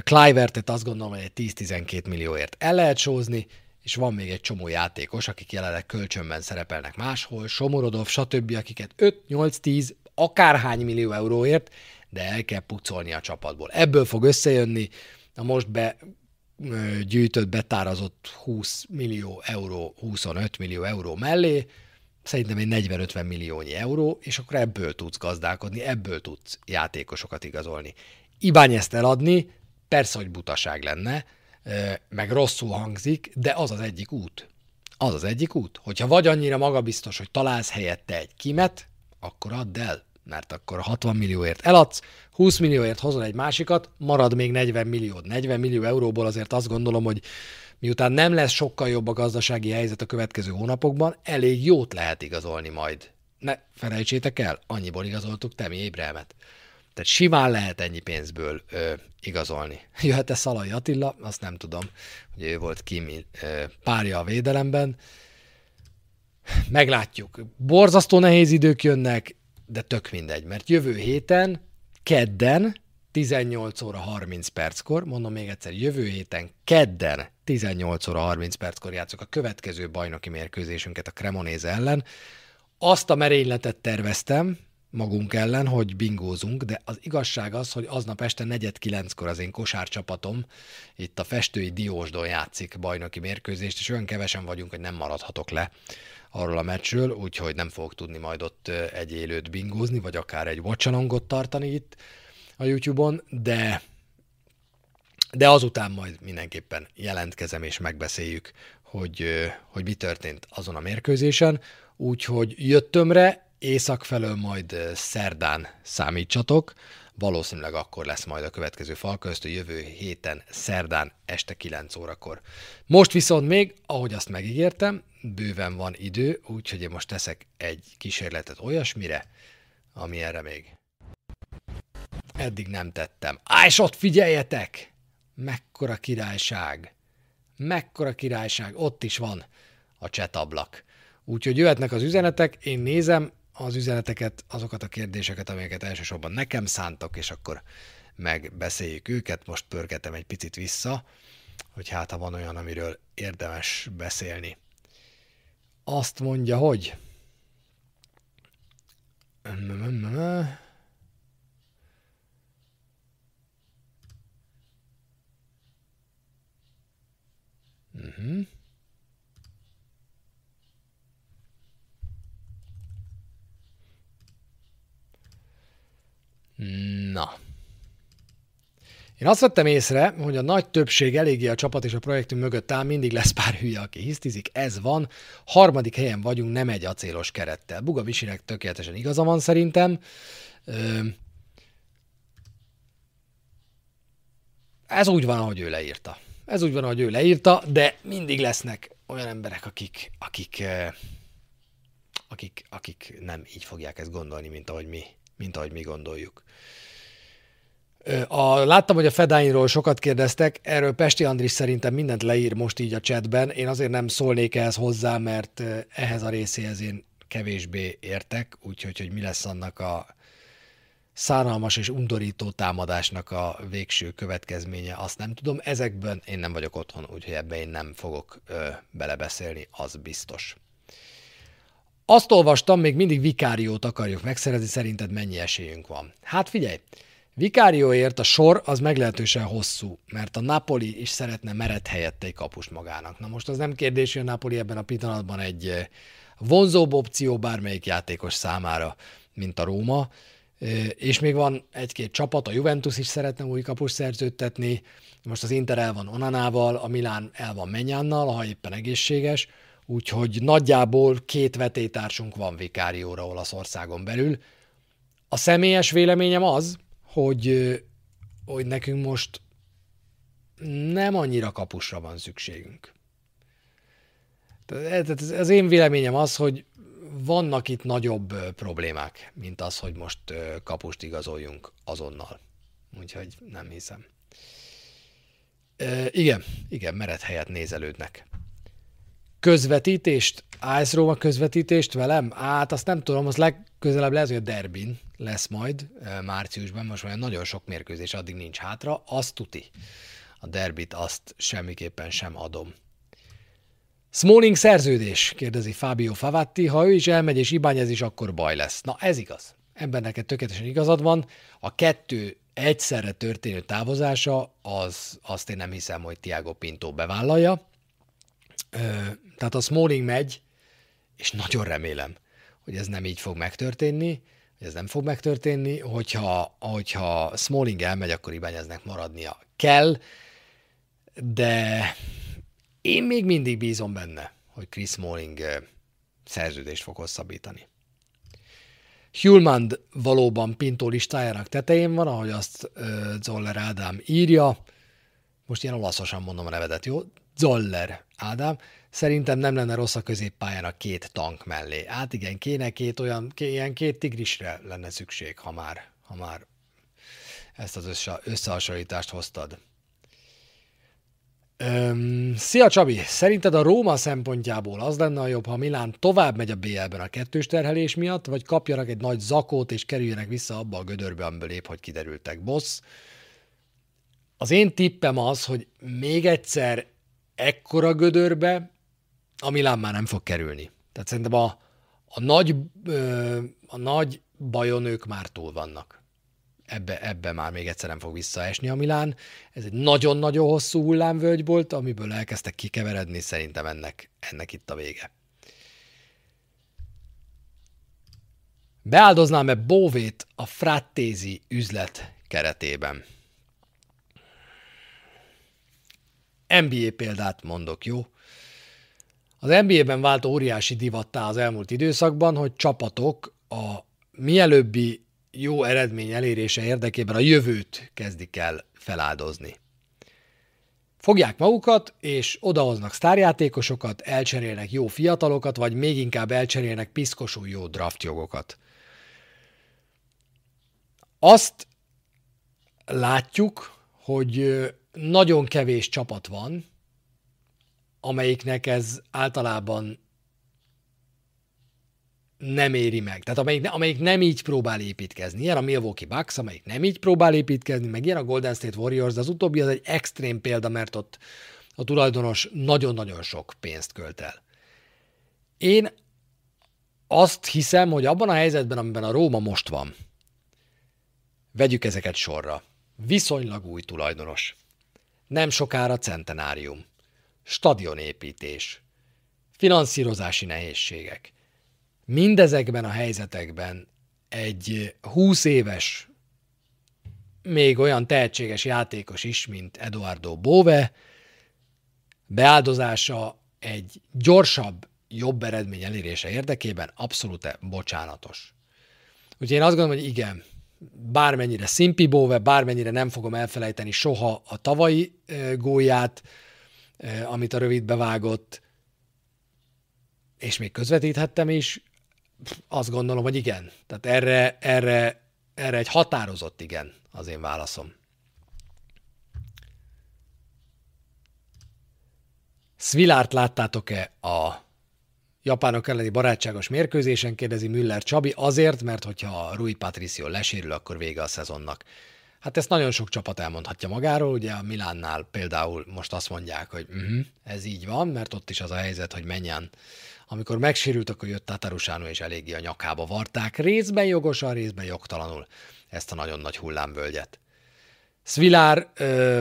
Clivertet azt gondolom, hogy egy 10-12 millióért el lehet sózni, és van még egy csomó játékos, akik jelenleg kölcsönben szerepelnek máshol, Somorodov, stb., akiket 5-8-10, akárhány millió euróért, de el kell pucolni a csapatból. Ebből fog összejönni a most be gyűjtött, betárazott 20 millió euró, 25 millió euró mellé, szerintem egy 40-50 milliónyi euró, és akkor ebből tudsz gazdálkodni, ebből tudsz játékosokat igazolni. ezt eladni, persze, hogy butaság lenne, meg rosszul hangzik, de az az egyik út. Az az egyik út. Hogyha vagy annyira magabiztos, hogy találsz helyette egy kimet, akkor add el mert akkor 60 millióért eladsz, 20 millióért hozol egy másikat, marad még 40 millió. 40 millió euróból azért azt gondolom, hogy miután nem lesz sokkal jobb a gazdasági helyzet a következő hónapokban, elég jót lehet igazolni majd. Ne felejtsétek el, annyiból igazoltuk Temi Ébremet. Tehát simán lehet ennyi pénzből ö, igazolni. <laughs> Jöhet-e Szalai Attila? Azt nem tudom. hogy ő volt Kimi ö, párja a védelemben. Meglátjuk. Borzasztó nehéz idők jönnek, de tök mindegy, mert jövő héten, kedden, 18 óra 30 perckor, mondom még egyszer, jövő héten, kedden, 18 óra 30 perckor játszok a következő bajnoki mérkőzésünket a Cremonéze ellen. Azt a merényletet terveztem magunk ellen, hogy bingózunk, de az igazság az, hogy aznap este 4-9-kor az én kosárcsapatom itt a festői Diósdon játszik bajnoki mérkőzést, és olyan kevesen vagyunk, hogy nem maradhatok le arról a meccsről, úgyhogy nem fogok tudni majd ott egy élőt bingózni, vagy akár egy watchalongot tartani itt a YouTube-on, de de azután majd mindenképpen jelentkezem és megbeszéljük, hogy, hogy mi történt azon a mérkőzésen. Úgyhogy jöttömre, észak felől majd szerdán számítsatok, valószínűleg akkor lesz majd a következő falköztő jövő héten, szerdán este 9 órakor. Most viszont még, ahogy azt megígértem, bőven van idő, úgyhogy én most teszek egy kísérletet olyasmire, ami erre még eddig nem tettem. Á, és ott figyeljetek! Mekkora királyság! Mekkora királyság! Ott is van a csetablak. Úgyhogy jöhetnek az üzenetek, én nézem az üzeneteket, azokat a kérdéseket, amelyeket elsősorban nekem szántak, és akkor megbeszéljük őket. Most pörgetem egy picit vissza, hogy hát ha van olyan, amiről érdemes beszélni azt mondja, hogy Uh-huh. Na. Én azt vettem észre, hogy a nagy többség eléggé a csapat és a projektünk mögött áll, mindig lesz pár hülye, aki hisztizik, ez van. Harmadik helyen vagyunk, nem egy acélos kerettel. Buga Visinek tökéletesen igaza van szerintem. Ez úgy van, ahogy ő leírta. Ez úgy van, ahogy ő leírta, de mindig lesznek olyan emberek, akik, akik, akik, akik nem így fogják ezt gondolni, mint ahogy mi, mint ahogy mi gondoljuk. A, láttam, hogy a Fedáinról sokat kérdeztek, erről Pesti Andris szerintem mindent leír most így a chatben. Én azért nem szólnék ehhez hozzá, mert ehhez a részéhez én kevésbé értek, úgyhogy hogy mi lesz annak a szánalmas és undorító támadásnak a végső következménye, azt nem tudom. Ezekben én nem vagyok otthon, úgyhogy ebbe én nem fogok ö, belebeszélni, az biztos. Azt olvastam, még mindig vikáriót akarjuk megszerezni, szerinted mennyi esélyünk van? Hát figyelj, Vikárióért a sor az meglehetősen hosszú, mert a Napoli is szeretne meret helyette egy kapust magának. Na most az nem kérdés, hogy a Napoli ebben a pillanatban egy eh, vonzóbb opció bármelyik játékos számára, mint a Róma, eh, és még van egy-két csapat, a Juventus is szeretne új kapust szerződtetni, most az Inter el van Onanával, a Milán el van Menyánnal, ha éppen egészséges, úgyhogy nagyjából két vetétársunk van Vikárióra Olaszországon belül. A személyes véleményem az, hogy, hogy nekünk most nem annyira kapusra van szükségünk. Tehát az én véleményem az, hogy vannak itt nagyobb problémák, mint az, hogy most kapust igazoljunk azonnal. Úgyhogy nem hiszem. E, igen, igen, meret helyet nézelődnek. Közvetítést, Ice Roma közvetítést velem? Hát azt nem tudom, az legközelebb lesz, hogy a Derbin lesz majd márciusban, most már nagyon sok mérkőzés addig nincs hátra, azt tuti. A derbit azt semmiképpen sem adom. Smalling szerződés, kérdezi Fábio Favatti, ha ő is elmegy és Ibányez is, akkor baj lesz. Na ez igaz. Ebben neked tökéletesen igazad van. A kettő egyszerre történő távozása, az, azt én nem hiszem, hogy Tiago Pinto bevállalja. Tehát a Smalling megy, és nagyon remélem, hogy ez nem így fog megtörténni, hogy ez nem fog megtörténni, hogyha, hogyha Smalling elmegy, akkor Ibányeznek maradnia kell, de én még mindig bízom benne, hogy Chris Smalling szerződést fog hosszabbítani. Hulmand valóban Pinto listájának tetején van, ahogy azt Zoller Ádám írja. Most ilyen olaszosan mondom a nevedet, jó? Zoller Ádám. Szerintem nem lenne rossz a középpályán a két tank mellé. Hát igen, kéne két olyan, ké, ilyen két tigrisre lenne szükség, ha már, ha már ezt az össze, összehasonlítást hoztad. Öm, szia Csabi! Szerinted a Róma szempontjából az lenne a jobb, ha Milán tovább megy a BL-ben a kettős terhelés miatt, vagy kapjanak egy nagy zakót, és kerüljenek vissza abba a gödörbe, amiből épp, hogy kiderültek. Boss, az én tippem az, hogy még egyszer ekkora gödörbe a Milán már nem fog kerülni. Tehát szerintem a, a, nagy, a nagy bajon ők már túl vannak. Ebbe, ebbe már még egyszer nem fog visszaesni a Milán. Ez egy nagyon-nagyon hosszú hullámvölgy volt, amiből elkezdtek kikeveredni, szerintem ennek, ennek itt a vége. Beáldoznám-e Bóvét a Frattézi üzlet keretében? NBA példát mondok, jó? Az NBA-ben vált óriási divattá az elmúlt időszakban, hogy csapatok a mielőbbi jó eredmény elérése érdekében a jövőt kezdik el feláldozni. Fogják magukat, és odahoznak sztárjátékosokat, elcserélnek jó fiatalokat, vagy még inkább elcserélnek piszkosú jó draftjogokat. Azt látjuk, hogy nagyon kevés csapat van, amelyiknek ez általában nem éri meg. Tehát amelyik, amelyik nem így próbál építkezni. Ilyen a Milwaukee Bucks, amelyik nem így próbál építkezni, meg ilyen a Golden State Warriors, de az utóbbi az egy extrém példa, mert ott a tulajdonos nagyon-nagyon sok pénzt költ el. Én azt hiszem, hogy abban a helyzetben, amiben a Róma most van, vegyük ezeket sorra. Viszonylag új tulajdonos. Nem sokára centenárium stadionépítés, finanszírozási nehézségek. Mindezekben a helyzetekben egy 20 éves, még olyan tehetséges játékos is, mint Eduardo Bove, beáldozása egy gyorsabb, jobb eredmény elérése érdekében abszolút bocsánatos. Úgyhogy én azt gondolom, hogy igen, bármennyire Szimpi Bove, bármennyire nem fogom elfelejteni soha a tavalyi gólját, amit a rövid bevágott, és még közvetíthettem is, azt gondolom, hogy igen. Tehát erre, erre erre egy határozott igen az én válaszom. Svilárt láttátok-e a japánok elleni barátságos mérkőzésen, kérdezi Müller Csabi, azért, mert hogyha Rui Patricio lesérül, akkor vége a szezonnak. Hát ezt nagyon sok csapat elmondhatja magáról, ugye a Milánnál például most azt mondják, hogy uh-huh, ez így van, mert ott is az a helyzet, hogy menjen. Amikor megsérült, akkor jött Tatarusánó, és eléggé a nyakába varták, részben jogosan, részben jogtalanul ezt a nagyon nagy hullámvölgyet. Svilár ö,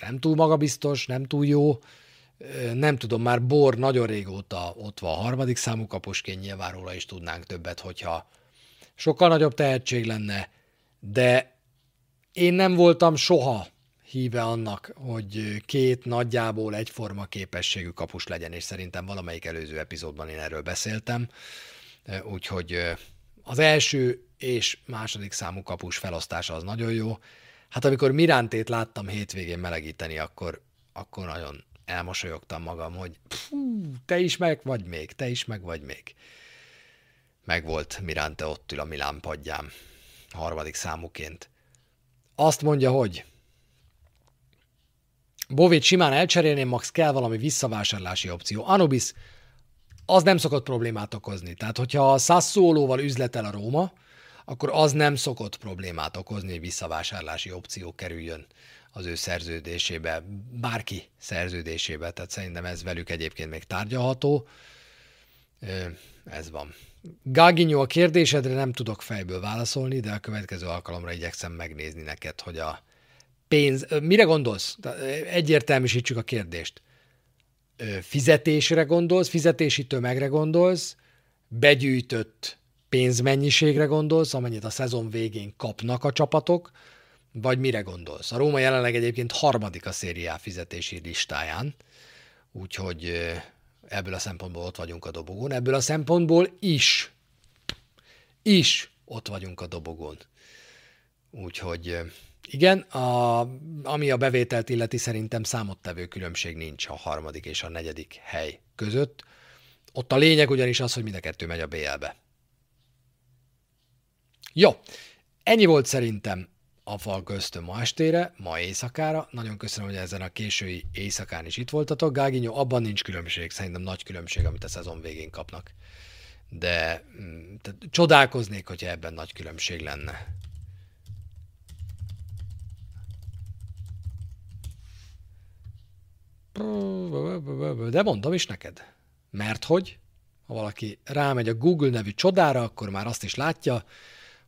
nem túl magabiztos, nem túl jó, nem tudom, már Bor nagyon régóta ott van a harmadik számú kapusként, nyilván róla is tudnánk többet, hogyha sokkal nagyobb tehetség lenne, de én nem voltam soha híve annak, hogy két nagyjából egyforma képességű kapus legyen, és szerintem valamelyik előző epizódban én erről beszéltem, úgyhogy az első és második számú kapus felosztása az nagyon jó. Hát amikor Mirántét láttam hétvégén melegíteni, akkor, akkor nagyon elmosolyogtam magam, hogy pfú, te is meg vagy még, te is meg vagy még. Meg volt Mirante ott ül a Milán padján, harmadik számuként. Azt mondja, hogy Bovét simán elcserélném, max kell valami visszavásárlási opció. Anubis, az nem szokott problémát okozni. Tehát, hogyha a Sassuolóval üzletel a Róma, akkor az nem szokott problémát okozni, hogy visszavásárlási opció kerüljön az ő szerződésébe, bárki szerződésébe, tehát szerintem ez velük egyébként még tárgyalható. Ez van. Gáginyó, a kérdésedre nem tudok fejből válaszolni, de a következő alkalomra igyekszem megnézni neked, hogy a pénz... Mire gondolsz? Egyértelműsítsük a kérdést. Fizetésre gondolsz, fizetési tömegre gondolsz, begyűjtött pénzmennyiségre gondolsz, amennyit a szezon végén kapnak a csapatok, vagy mire gondolsz? A Róma jelenleg egyébként harmadik a szériá fizetési listáján, úgyhogy ebből a szempontból ott vagyunk a dobogón. Ebből a szempontból is, is ott vagyunk a dobogón. Úgyhogy igen, a, ami a bevételt illeti, szerintem számottevő különbség nincs a harmadik és a negyedik hely között. Ott a lényeg ugyanis az, hogy mind a kettő megy a BL-be. Jó, ennyi volt szerintem a fal köztön ma estére, ma éjszakára. Nagyon köszönöm, hogy ezen a késői éjszakán is itt voltatok. Gáginyó, abban nincs különbség, szerintem nagy különbség, amit a szezon végén kapnak. De mm, tehát csodálkoznék, hogyha ebben nagy különbség lenne. De mondom is neked. Mert hogy, ha valaki rámegy a Google nevű csodára, akkor már azt is látja,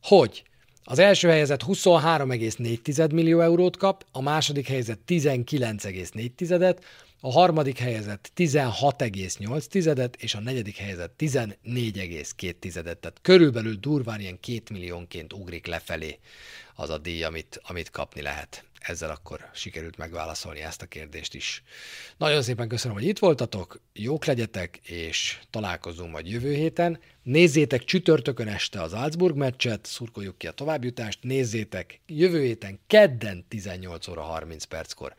hogy az első helyezett 23,4 millió eurót kap, a második helyezett 19,4-et, a harmadik helyezett 16,8-et, és a negyedik helyezett 14,2-et. Tehát körülbelül durván ilyen 2 milliónként ugrik lefelé az a díj, amit, amit kapni lehet ezzel akkor sikerült megválaszolni ezt a kérdést is. Nagyon szépen köszönöm, hogy itt voltatok, jók legyetek, és találkozunk majd jövő héten. Nézzétek csütörtökön este az Salzburg meccset, szurkoljuk ki a továbbjutást, nézzétek jövő héten kedden 18 óra 30 perckor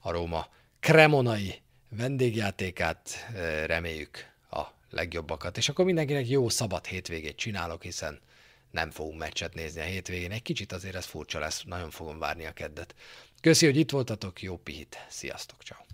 a Róma kremonai vendégjátékát eh, reméljük a legjobbakat, és akkor mindenkinek jó szabad hétvégét csinálok, hiszen nem fogunk meccset nézni a hétvégén. Egy kicsit azért ez furcsa lesz, nagyon fogom várni a keddet. Köszi, hogy itt voltatok, jó pihit, sziasztok, ciao.